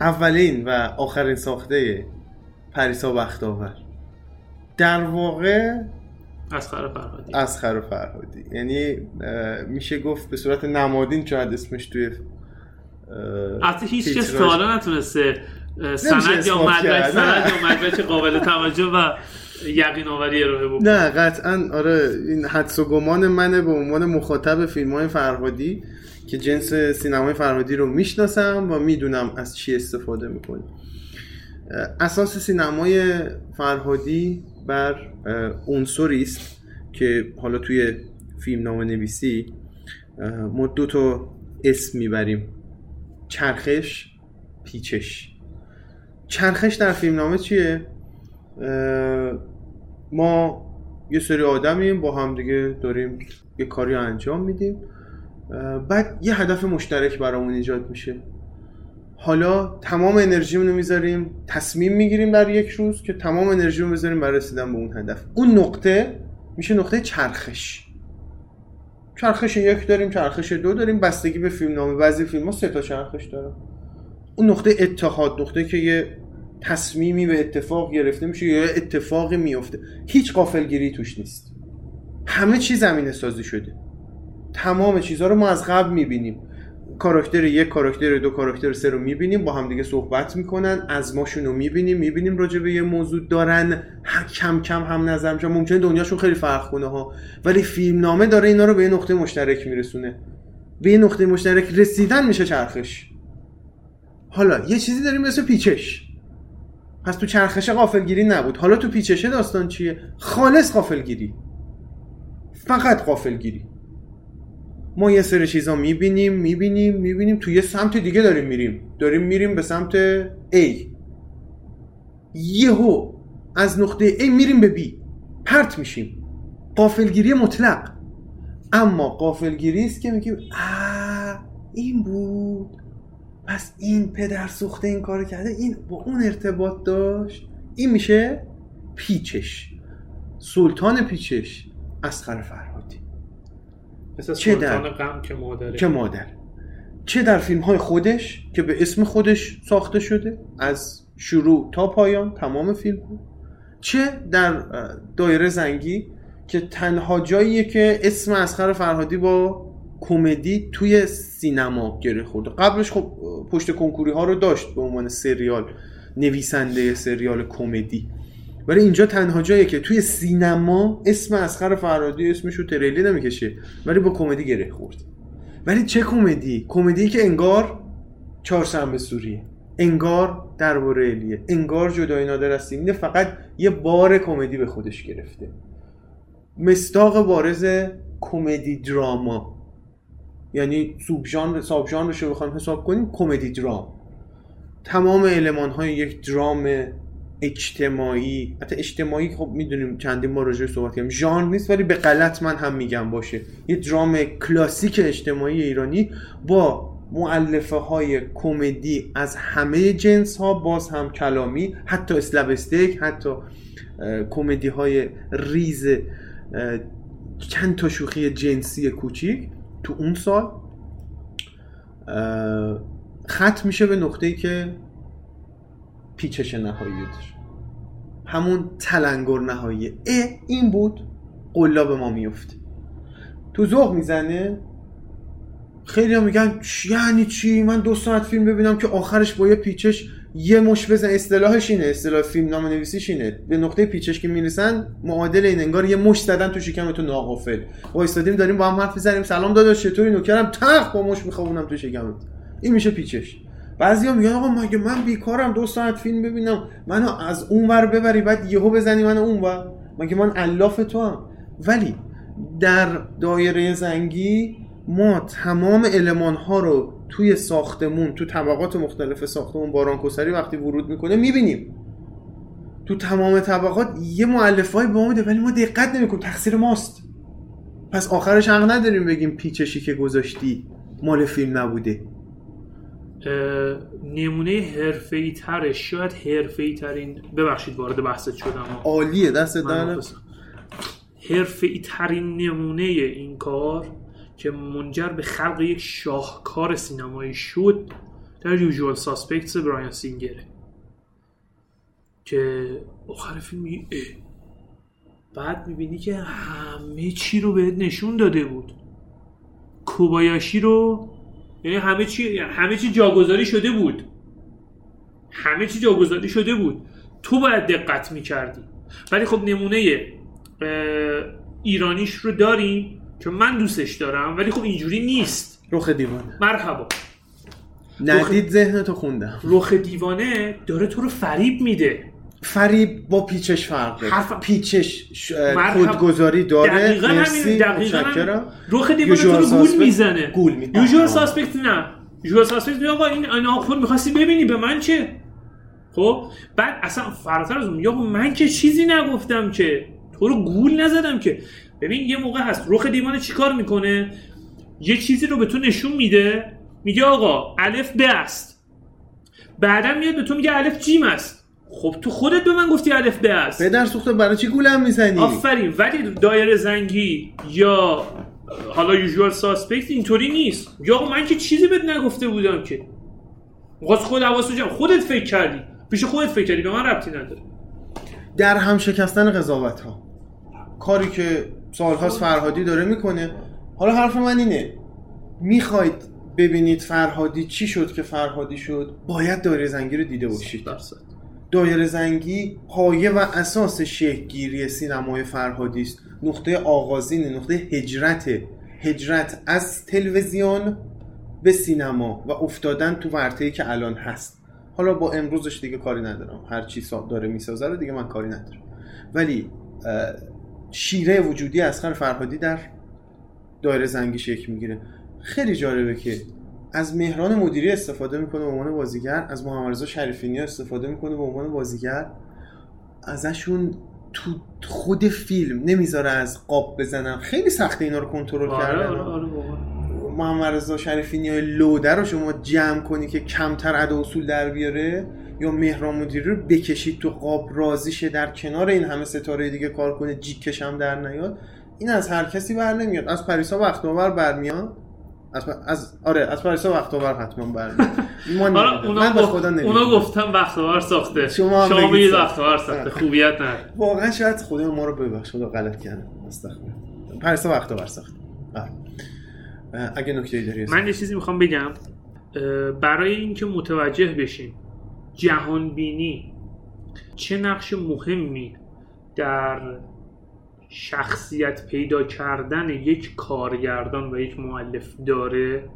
اولین و آخرین ساخته پریسا بختاور در واقع اسخر فرهادی اسخر فرهادی یعنی میشه گفت به صورت نمادین شاید اسمش توی البته هیچ کس تا حالا نتونسته سند یا مدرک. سند. یا مدرک قابل توجه و یقین آوری ارائه بکنه نه قطعا آره این حدس و گمان منه به عنوان مخاطب فیلم های فرهادی که جنس سینمای فرهادی رو می‌شناسم و می‌دونم از چی استفاده می‌کنه اساس سینمای فرهادی بر عنصری است که حالا توی فیلم نامه نویسی ما دو تا اسم می‌بریم. چرخش پیچش. چرخش در فیلم نامه چیه؟ ما یه سری آدمیم با هم دیگه داریم یه کاری انجام میدیم. بعد یه هدف مشترک برامون ایجاد میشه. حالا تمام انرژیمون رو می‌ذاریم تصمیم می‌گیریم در یک روز که تمام انرژی رو بذاریم برای رسیدن به اون هدف. اون نقطه میشه نقطه چرخش. چرخش یک داریم چرخش دو داریم بستگی به فیلم نامه بعضی فیلم ها سه تا چرخش دارن. اون نقطه اتحاد نقطه که یه تصمیمی به اتفاق گرفته میشه یه اتفاقی میفته. هیچ قافلگیری توش نیست. همه چی زمینه سازی شده. تمام چیزها رو ما از قبل می‌بینیم. کاراکتر یک کاراکتر دو کاراکتر سه رو می‌بینیم با همدیگه صحبت می‌کنن از ماشون رو می‌بینیم می‌بینیم راجع به یه موضوع دارن کم کم هم نظر میشن ممکنه دنیاشون خیلی فرق کنه ها. ولی فیلم نامه داره اینا رو به یه نقطه مشترک میرسونه. به یه نقطه مشترک رسیدن میشه چرخش. حالا یه چیزی داریم مثل پیچش. پس تو چرخش غافلگیری نبود. حالا تو پیچشه داستان چیه؟ خالص غافلگیری. فقط غافلگیری. ما یه سری چیزا می‌بینیم می‌بینیم می‌بینیم تو یه سمت دیگه داریم میریم. داریم میریم به سمت A. یهو از نقطه A میریم به B. پرت میشیم. قافلگیری مطلق. اما قافلگیری است که میگیم آه این بود. پس این پدر سوخته این کار کرده این با اون ارتباط داشت. این میشه پیچش. سلطان پیچش اسخر فرهادی مثل چه در- غم که مادره. که مادر؟ چه در فیلم های خودش که به اسم خودش ساخته شده؟ از شروع تا پایان تمام فیلم. ها چه در دایره زنگی که تنها جاییه که اسم اسخر فرهادی با کمدی توی سینما گره خورده. قبلش خب پشت کنکوری ها رو داشت به عنوان سریال نویسنده سریال کمدی. ولی اینجا تنها جاییه که توی سینما اسم اسخر فرهادی اسمش رو تریلی نمی‌کشه. ولی با کمدی گره خورد. ولی چه کمدی؟ کمدی که انگار چهارشنبه سوریه. انگار درباره الیه انگار جدای نادر از سیمینه فقط یه بار کمدی به خودش گرفته. مستاق بارز کمدی دراما. یعنی سوب ژانر ساب ژانرش رو بخوایم حساب کنیم کمدی درام. تمام علمان های یک درام اجتماعی. حتی اجتماعی خب می‌دونیم چندین بار راجعش صحبت کردیم. ژانر نیست ولی به غلط من هم میگم باشه. یه درام کلاسیک اجتماعی ایرانی با معلفه های کمدی از همه جنس ها باز هم کلامی حتی اسلبستیک حتی کمدی های ریز چند تا شوخی جنسی کوچیک تو اون سال. ختم میشه به نقطه‌ای که پیچش نهایی داشت همون تلنگر نهایی. اه این بود. قلا به ما میفته تو ذوق می‌زنه. خیلی هم میگن یعنی چی؟ من دو ساعت فیلم ببینم که آخرش با یه پیچش یه مش بزن. اصطلاحش اینه. اصطلاح فیلم نام نویسیش اینه. به نقطه پیچش که می‌رسن معادل این انگار یه مش زدن تو شکم تو ناقافل. وایستادیم داریم با هم حرف می‌زنیم. سلام داداش چطوری؟ نوکرم تخ با مش میخوابونم تو شکمت. این میشه پیچش. بعضیا میگن آقا مگه من بیکارم؟ دو ساعت فیلم ببینم. منو از اون ور ببری بعد یهو بزنی منو اون ور. مگه من الاف تو هم؟ ولی در دایره زنگی ما تمام علمان ها رو توی ساختمون تو طبقات مختلف ساختمون باران کسری وقتی ورود می‌کنه می‌بینیم. تو تمام طبقات یه معلف های با ولی ما دقت نمی‌کنیم. تقصیر ماست. پس آخرش حق نداریم بگیم پیچشی که گذاشتی مال فیلم نبوده. نمونه حرفه‌ای ترش شاید حرفه‌ای ترین ببخشید وارد بحثت شدم. عالیه دست در حرفه‌ای ترین نمونه این کار که منجر به خلق یک شاهکار سینمایی شد در یوژوال ساسپکتس برایان سینگره. که آخر فیلم میگه بعد می‌بینی که همه چی رو بهت نشون داده بود. کوبایاشی رو یعنی همه چی همه چی جاگذاری شده بود. همه چی جاگذاری شده بود. تو باید دقت می‌کردی. ولی خب نمونه ایرانیش رو داریم که من دوستش دارم ولی خب اینجوری نیست. رخ دیوانه. مرحبا. ندید ذهن تو خوندم. رخ دیوانه داره تو رو فریب میده. فریب با پیچش فرق داره. حرف... پیچش ش... خودگذاری داره. دقیقا همین دقیقا همین رخ دیوانه تو رو گول می‌زنه. گول می‌زنه یوژوال ساسپکت نه. یوژوال ساسپکت آقا این آخون می‌خواستی ببینی به من چه؟ خب؟ بعد اصلا فراتر از اون یا من که چیزی نگفتم که. تو رو گول نزدم که. ببین یه موقع هست. رخ دیوانه چیکار می‌کنه؟ یه چیزی رو به تو نشون میده. میگه آقا الف ب است. بعدا میاد به تو میگه الف جیم است. خب تو خودت به من گفتی الف ب است. پدر سوخته برای چی گولم می‌زنی؟ آفرین ولی دایره زنگی یا حالا یوزوال ساسپکت اینطوری نیست. یا من که چیزی بهت نگفته بودم که. واسه خود حواسو جمع. خودت فکر کردی. پیش خودت فکر کردی به من ربطی نداره. در هم شکستن قضاوت ها کاری که سالهاست فرهادی داره می‌کنه. حالا حرف من اینه. می‌خواید ببینید فرهادی چی شد که فرهادی شد؟ باید دایره زنگی رو دیده باشید. دایره زنگی پایه و اساس شهگیری سینمای فرهادی است. نقطه آغازین نقطه هجرت هجرت از تلویزیون به سینما و افتادن تو ورطه‌ای که الان هست. حالا با امروزش دیگه کاری ندارم. هر چی داره می‌سازه رو دیگه من کاری ندارم. ولی شیره وجودی اسخر فرهادی در دایره زنگی شکل می‌گیره. خیلی جالبه که از مهران مدیری استفاده می‌کنه به عنوان بازیگر از محمد رضا شریفینی استفاده می‌کنه به عنوان بازیگر. ازشون تو خود فیلم نمی‌ذاره از قاب بزنم. خیلی سخته اینا رو کنترل آره کردن. آره آره محمد رضا شریفینی لوده رو شما جمع کنی که کمتر ادا اصول در بیاره یا مهران مدیری رو بکشید تو قاب راضیشه در کنار این همه ستاره دیگه کار کنه جیکش هم در نیاد. این از هر کسی بر نمیاد. از پریسا وقت آور برمیاد. از, از آره از پریسا وقت آور حتما برمیاد حالا اونا, من به. خدا نمی‌دونم اونا گفتم وقت آور ساخته شما هم شما ساخته. وقت آور ساخته آره. خوبیت نداره واقعا شاید خدا ما رو ببخش خدا غلط کردم استغفر پریسا وقت آور ساخته آره. اگه نکته داری من یه چیزی می‌خوام بگم برای اینکه متوجه بشیم جهان بینی چه نقش مهمی در شخصیت پیدا کردن یک کارگردان و یک معلف داره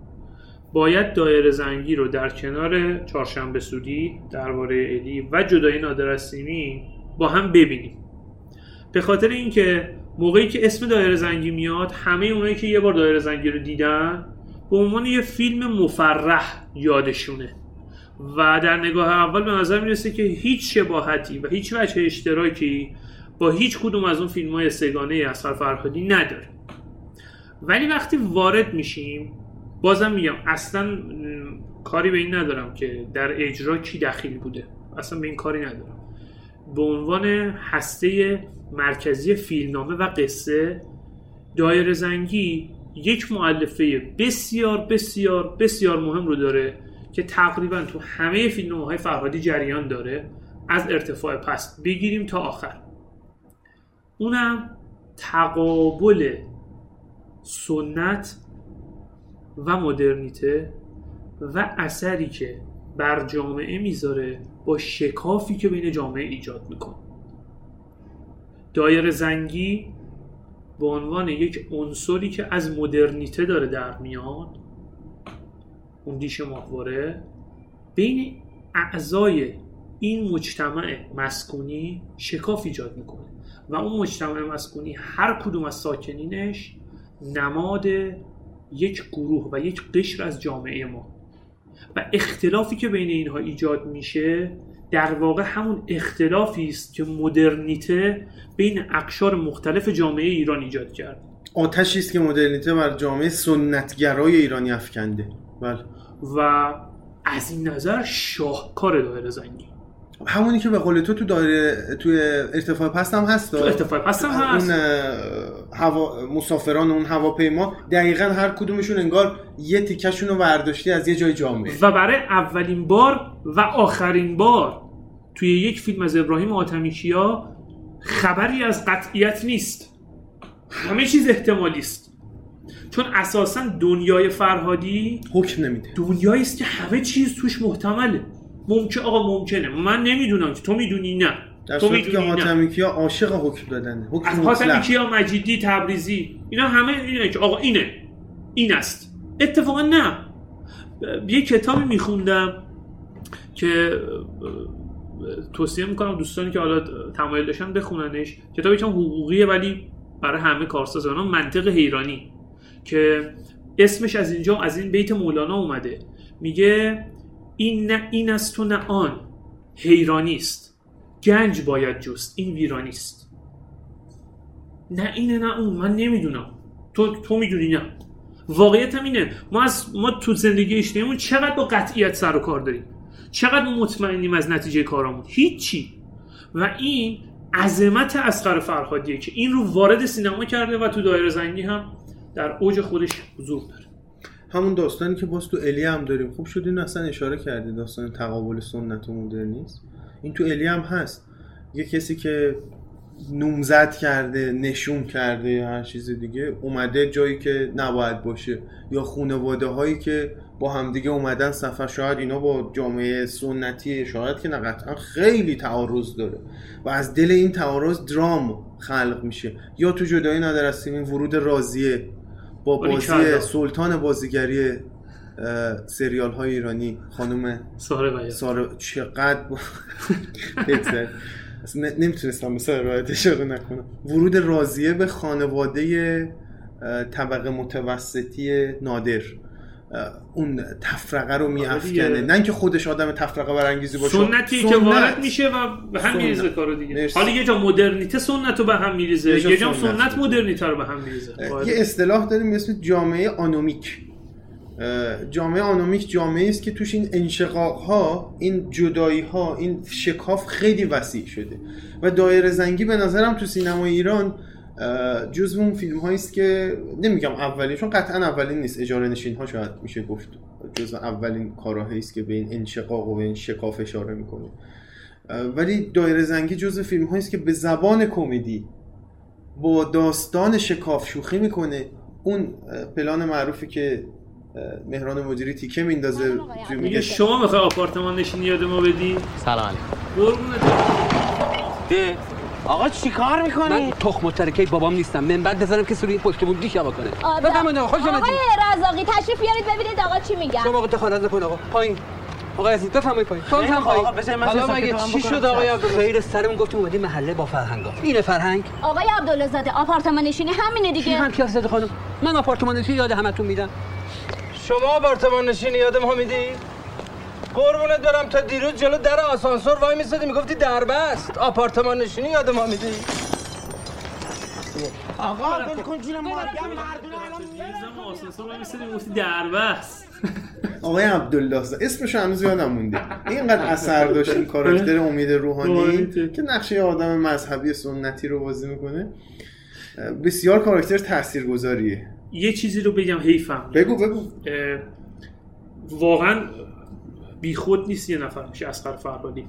باید دایره زنگی رو در کنار چهارشنبه سودی درباره الی و جدای نادر اسیمی با هم ببینیم. به خاطر اینکه موقعی که اسم دایره زنگی میاد همه اونایی که یه بار دایره زنگی رو دیدن به عنوان یه فیلم مفرح یادشونه. و در نگاه اول به نظر می‌رسه که هیچ شباهتی و هیچ وجه اشتراکی با هیچ کدوم از اون فیلم های سگانه اصغر فرهادی نداره. ولی وقتی وارد میشیم بازم میگم اصلا کاری به این ندارم که در اجرا کی دخیل بوده. اصلا به این کاری ندارم. به عنوان هسته مرکزی فیلمنامه و قصه دایره زنگی یک معلفه بسیار بسیار بسیار مهم رو داره که تقریبا تو همه فیلم های فرهادی جریان داره از ارتفاع پست بگیریم تا آخر. اونم تقابل سنت و مدرنیته و اثری که بر جامعه می‌ذاره با شکافی که بین جامعه ایجاد می‌کنه. دایر زنگی به عنوان یک عنصری که از مدرنیته داره در میاد اون دیش ماهواره بین اعضای این مجتمع مسکونی شکاف ایجاد می‌کنه. و اون مجتمع مسکونی هر کدوم از ساکنینش نماد یک گروه و یک قشر از جامعه ما. و اختلافی که بین اینها ایجاد میشه در واقع همون اختلافی است که مدرنیته بین اقشار مختلف جامعه ایران ایجاد کرد. آتشی است که مدرنیته بر جامعه سنتگرای ایرانی افکنده. بله. و از این نظر شاهکار دایره زنگی. همونی که به قول تو تو دایره توی ارتفاع پست هم هست تو ارتفاع پست هم هست. اون هوا مسافران اون هواپیما دقیقا هر کدومشون انگار یه تیکشون رو برداشتی از یه جای جامعه و برای اولین بار و آخرین بار توی یک فیلم از ابراهیم آتمیکیا خبری از قطعیت نیست. همه چیز احتمالی است. چون اساسا دنیای فرهادی حکم نمیده. دنیایی است که همه چیز توش محتمله. ممکن آقا ممکنه. من نمی‌دونم. که تو می‌دونی نه. در تو صورتی که می‌دونی نه. حاتمی کیا عاشق حکم دادنه. حکم از حاتمی کیا مجیدی تبریزی. اینا همه اینه که آقا اینه. این است. اتفاقا نه. یه کتابی میخوندم که توصیه می‌کنم دوستانی که حالا تمایل داشتن بخوننش. کتابی که حقوقیه ولی برای همه کارسازان منطق حیرانی. که اسمش از اینجا از این بیت مولانا اومده. میگه این نه این است تو نه آن. حیرانی است. گنج باید جست. این ویرانی است. نه اینه نه اون. من نمی‌دونم. تو تو می‌دونی نه. واقعیت هم اینه. ما از ما تو زندگی اجتماعیمون چقدر با قطعیت سر و کار داریم. چقدر مطمئنیم از نتیجه کارامون. هیچی. و این عظمت اسقر فرهادیه که این رو وارد سینما کرده و تو دایره زنگی هم در اوج خودش حضور داره. همون داستانی که باز تو الی هم داریم. خوب شد این اصلا اشاره کردی داستان تقابل سنت و مدرنیسم این تو الی هم هست. یه کسی که نومزد کرده نشون کرده یا هر چیز دیگه اومده جایی که نباید باشه. یا خانواده هایی که با همدیگه اومدن سفر شاید اینا با جامعه سنتی شاید که نه قطعا خیلی تعارض داره. و از دل این تعارض درام خلق میشه. یا تو جدایی از این ورود راضیه. با بازی. سلطان بازیگری سریال های ایرانی خانم ساره سارا چقدر نمی‌تونستم مثل روایتش رو نکنم. ورود راضیه به خانواده طبقه متوسطی نادر. اون تفرقه رو میافکنه دیگه. نه اینکه خودش آدم تفرقه برانگیزی باشه سنتی که سنت. وارد میشه و به هم. میریزه کارو دیگه مرسی. حالا یه جا مدرنیته سنت رو به هم میریزه یه جا سنت. سنت مدرنیته رو به هم میریزه اه، یه اصطلاح داریم اسم جامعه آنومیک جامعه آنومیک جامعه است که توش این انشقاق ها این جدایی ها این شکاف خیلی وسیع شده و دایره زنگی به نظرم تو سینما ایران جزو اون فیلم هایی است که نمیگم اولین چون قطعا اولین نیست. اجاره نشین ها شاید میشه گفت جزو اولین کاراهایی است که به این انشقاق و به این شکاف اشاره می‌کنه. ولی دایره زنگی جزو فیلم هایی است که به زبان کمدی با داستان شکاف شوخی می‌کنه. اون پلان معروفی که مهران مدیری تیکه میندازه میگه شما می‌خوای آپارتمان نشینی یاد ما بدی؟ سلام علیکم آقا چی کار می‌کنی؟ من تخم و ترکه بابام نیستم. منبر بذارم که سوری پشت بود دیشا بکنه. بفرمایید آقا خوش اومدید. آقای رزاقی تشریف بیارید ببینید آقا چی میگن. شما آقا دخالت نکن آقا. پایین. آقا عزیز بفرمایید پایین. تو هم پایین. من حالا مگه چی. شد آقای عبدالله خیر سرمون گفتیم اومدیم محله با فرهنگا. اینه فرهنگ؟ آقای عبدالله زاده آپارتمان نشینی همینه دیگه. هم کیف زده خانم؟ من آپارتمان نشین یاد همتون میدم. شما آپارتمان نشینی یاد ما میدی؟ قربونت برم. تا دیروز جلو در آسانسور وای میسادی می‌گفتی دربست. آپارتمان نشینی یاد ما میدی؟ آقا ول کن جون ما دیروزم آسانسور رو می‌رسیدی می‌گفتی دربست. آقای عبدالله اسمش هنوز یادم مونده. اینقدر اثر داشت این کاراکتر امید روحانی. که نقشه یه آدم مذهبی سنتی رو بازی می‌کنه. بسیار کاراکتر تاثیرگذاریه. یه چیزی رو بگم حیفم. بگو بگو. واقعا بیخود نیست یه نفر میشه اسقر فرهادی.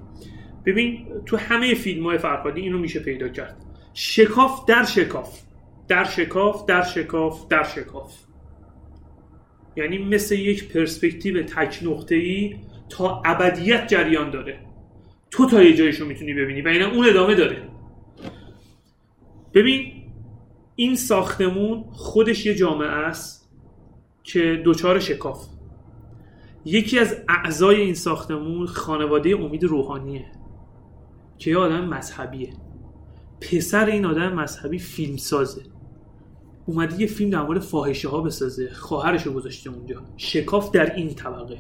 ببین تو همه فیلم های فرهادی اینو میشه پیدا کرد. شکاف در شکاف. در شکاف در شکاف در شکاف. یعنی مثل یک پرسپکتیو تک نقطه ای تا ابدیت جریان داره. تو تا یه جایشو می‌تونی ببینی و این اون ادامه داره. ببین این ساختمون خودش یه جامعه است که دوچار شکاف. یکی از اعضای این ساختمون خانواده امید روحانیه که یه آدم مذهبیه. پسر این آدم مذهبی فیلم سازه اومده یه فیلم در مورد فاحشه ها بسازه. خواهرش رو گذاشته اونجا. شکاف در این طبقه.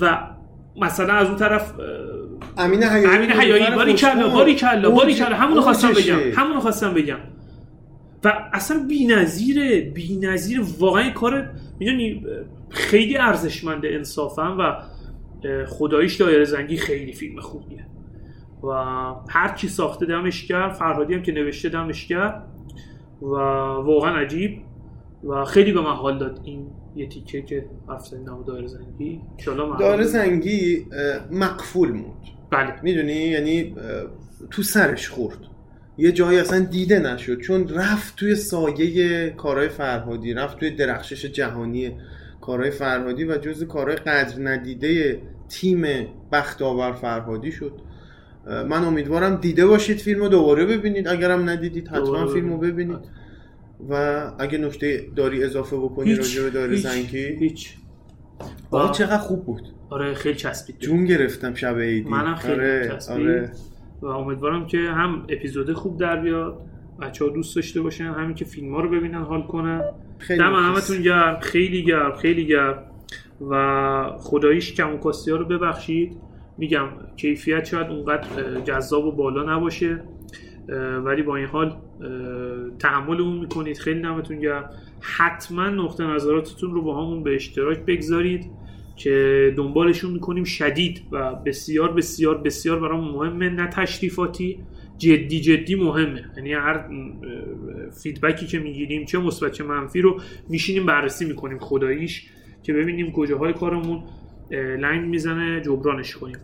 و مثلا از اون طرف امین حیایی امین حیایی باری کلا باری کلا باری کلا. همونو خواستم بگم همونو خواستم بگم. و اصلا بی‌نظیره بی‌نظیر واقعا کار می‌دونی خیلی ارزشمنده انصافا و خداییش دایره زنگی خیلی فیلم خوبیه. و هر کی ساخته دمش کرد فرهادی هم که نوشته دمش کرد و واقعا عجیب و خیلی به من حال داد این یه تیکه که حرف زدیم دایره زنگی. دایره زنگی مقفول موند. بله. می‌دونی؟ یعنی تو سرش خورد. یه جایی اصلا دیده نشد. چون رفت توی سایه کارهای فرهادی رفت توی درخشش جهانی کارهای فرهادی و جز کارهای قدر ندیده تیم بختاور فرهادی شد. من امیدوارم دیده باشید فیلم رو دوباره ببینید. اگرم ندیدید حتما فیلم رو ببینید. و اگه نکته داری اضافه بکنی راجع به دایره هیچ، زنگی هیچ. و- چقدر خوب بود. آره خیلی چسبید. جون گرفتم شب عیدی. منم خیلی آره چسبید. آره. و امیدوارم که هم اپیزود خوب در بیاد بچه ها دوست داشته باشن همین که فیلم ها رو ببینن حال کنن. خیلی دم. همتون گرم خیلی گرم خیلی گرم. و خداییش کم و کاستی ها رو ببخشید. میگم کیفیت شاید اونقدر جذاب و بالا نباشه. ولی با این حال اه، تحملمون می‌کنید. خیلی دمتون گرم. حتما نقطه نظراتتون رو با همون به اشتراک بگذارید. که دنبالشون می‌کنیم شدید و بسیار بسیار بسیار برام مهمه نه تشریفاتی جدی جدی مهمه. یعنی هر فیدبکی که می‌گیریم چه مثبت چه منفی رو میشینیم بررسی می‌کنیم خداییش که ببینیم کجاهای کارمون لنگ می‌زنه جبرانش کنیم.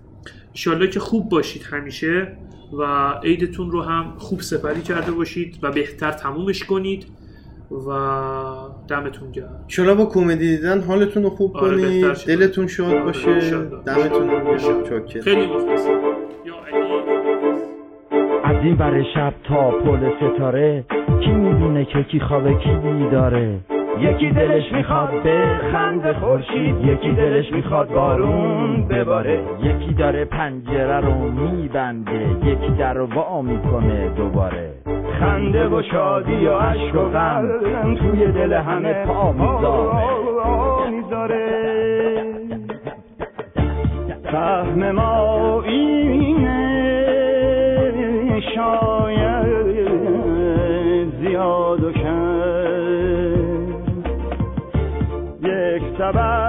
انشالله که خوب باشید همیشه و عیدتون رو هم خوب سپری کرده باشید و بهتر تمومش کنید. و دمتون گرم. انشالله با کمدی دیدن حالتون رو خوب آره، کنید. دلتون شاد آره، باشه انشالله. دمتون رو چاکر خیلی مخلصم. از این ور شب تا پل ستاره کی می‌دونه که کی خوابه کی بیداره؟ یکی دلش می‌خواد به خند خورشید یکی دلش می‌خواد بارون بباره. یکی داره پنجره رو میبنده یکی در رو وا می‌کنه دوباره. خنده و شادی و عشق و غم توی دل همه پا می‌ذاره فهم ما اینه شاید زیاد و کم. یک سبد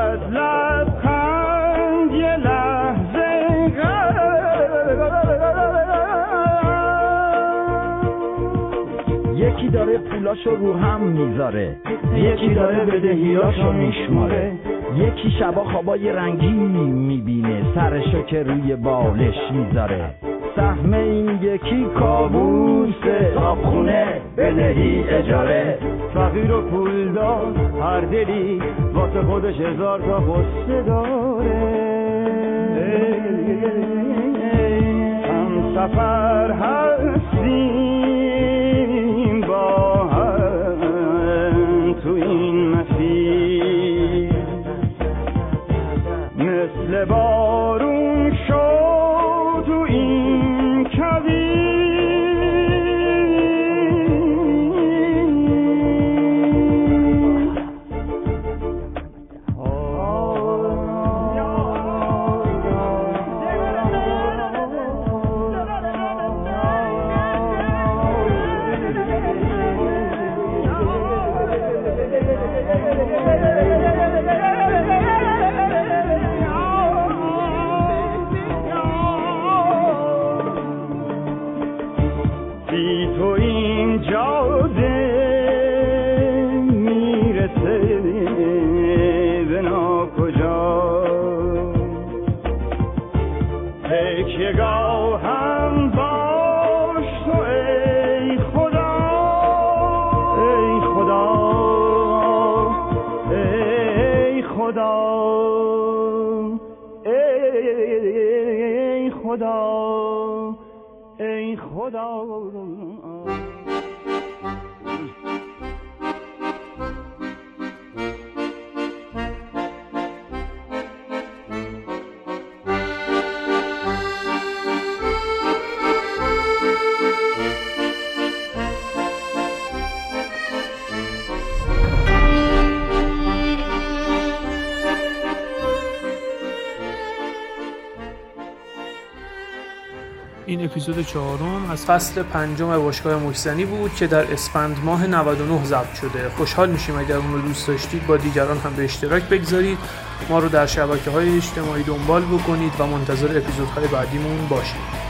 پولاشو رو هم می‌ذاره. یکی داره بدهیاشو میشماره. یکی شبا خوابای رنگی می‌بینه. سرشو که روی بالش می‌ذاره. سهم این یکی کابوسه. خونه بدهی اجاره. فقیر و پولدار هر دلی واسه خودش هزار تا قصه داره. هم سفر هستیم. مثل اپیزود چهارم از فصل پنجم باشگاه محسنی بود که در اسفند ماه 99 ضبط شده. خوشحال میشیم اگر اون رو دوست داشتید با دیگران هم به اشتراک بگذارید. ما رو در شبکه های اجتماعی دنبال بکنید و منتظر اپیزودهای بعدیمون باشید.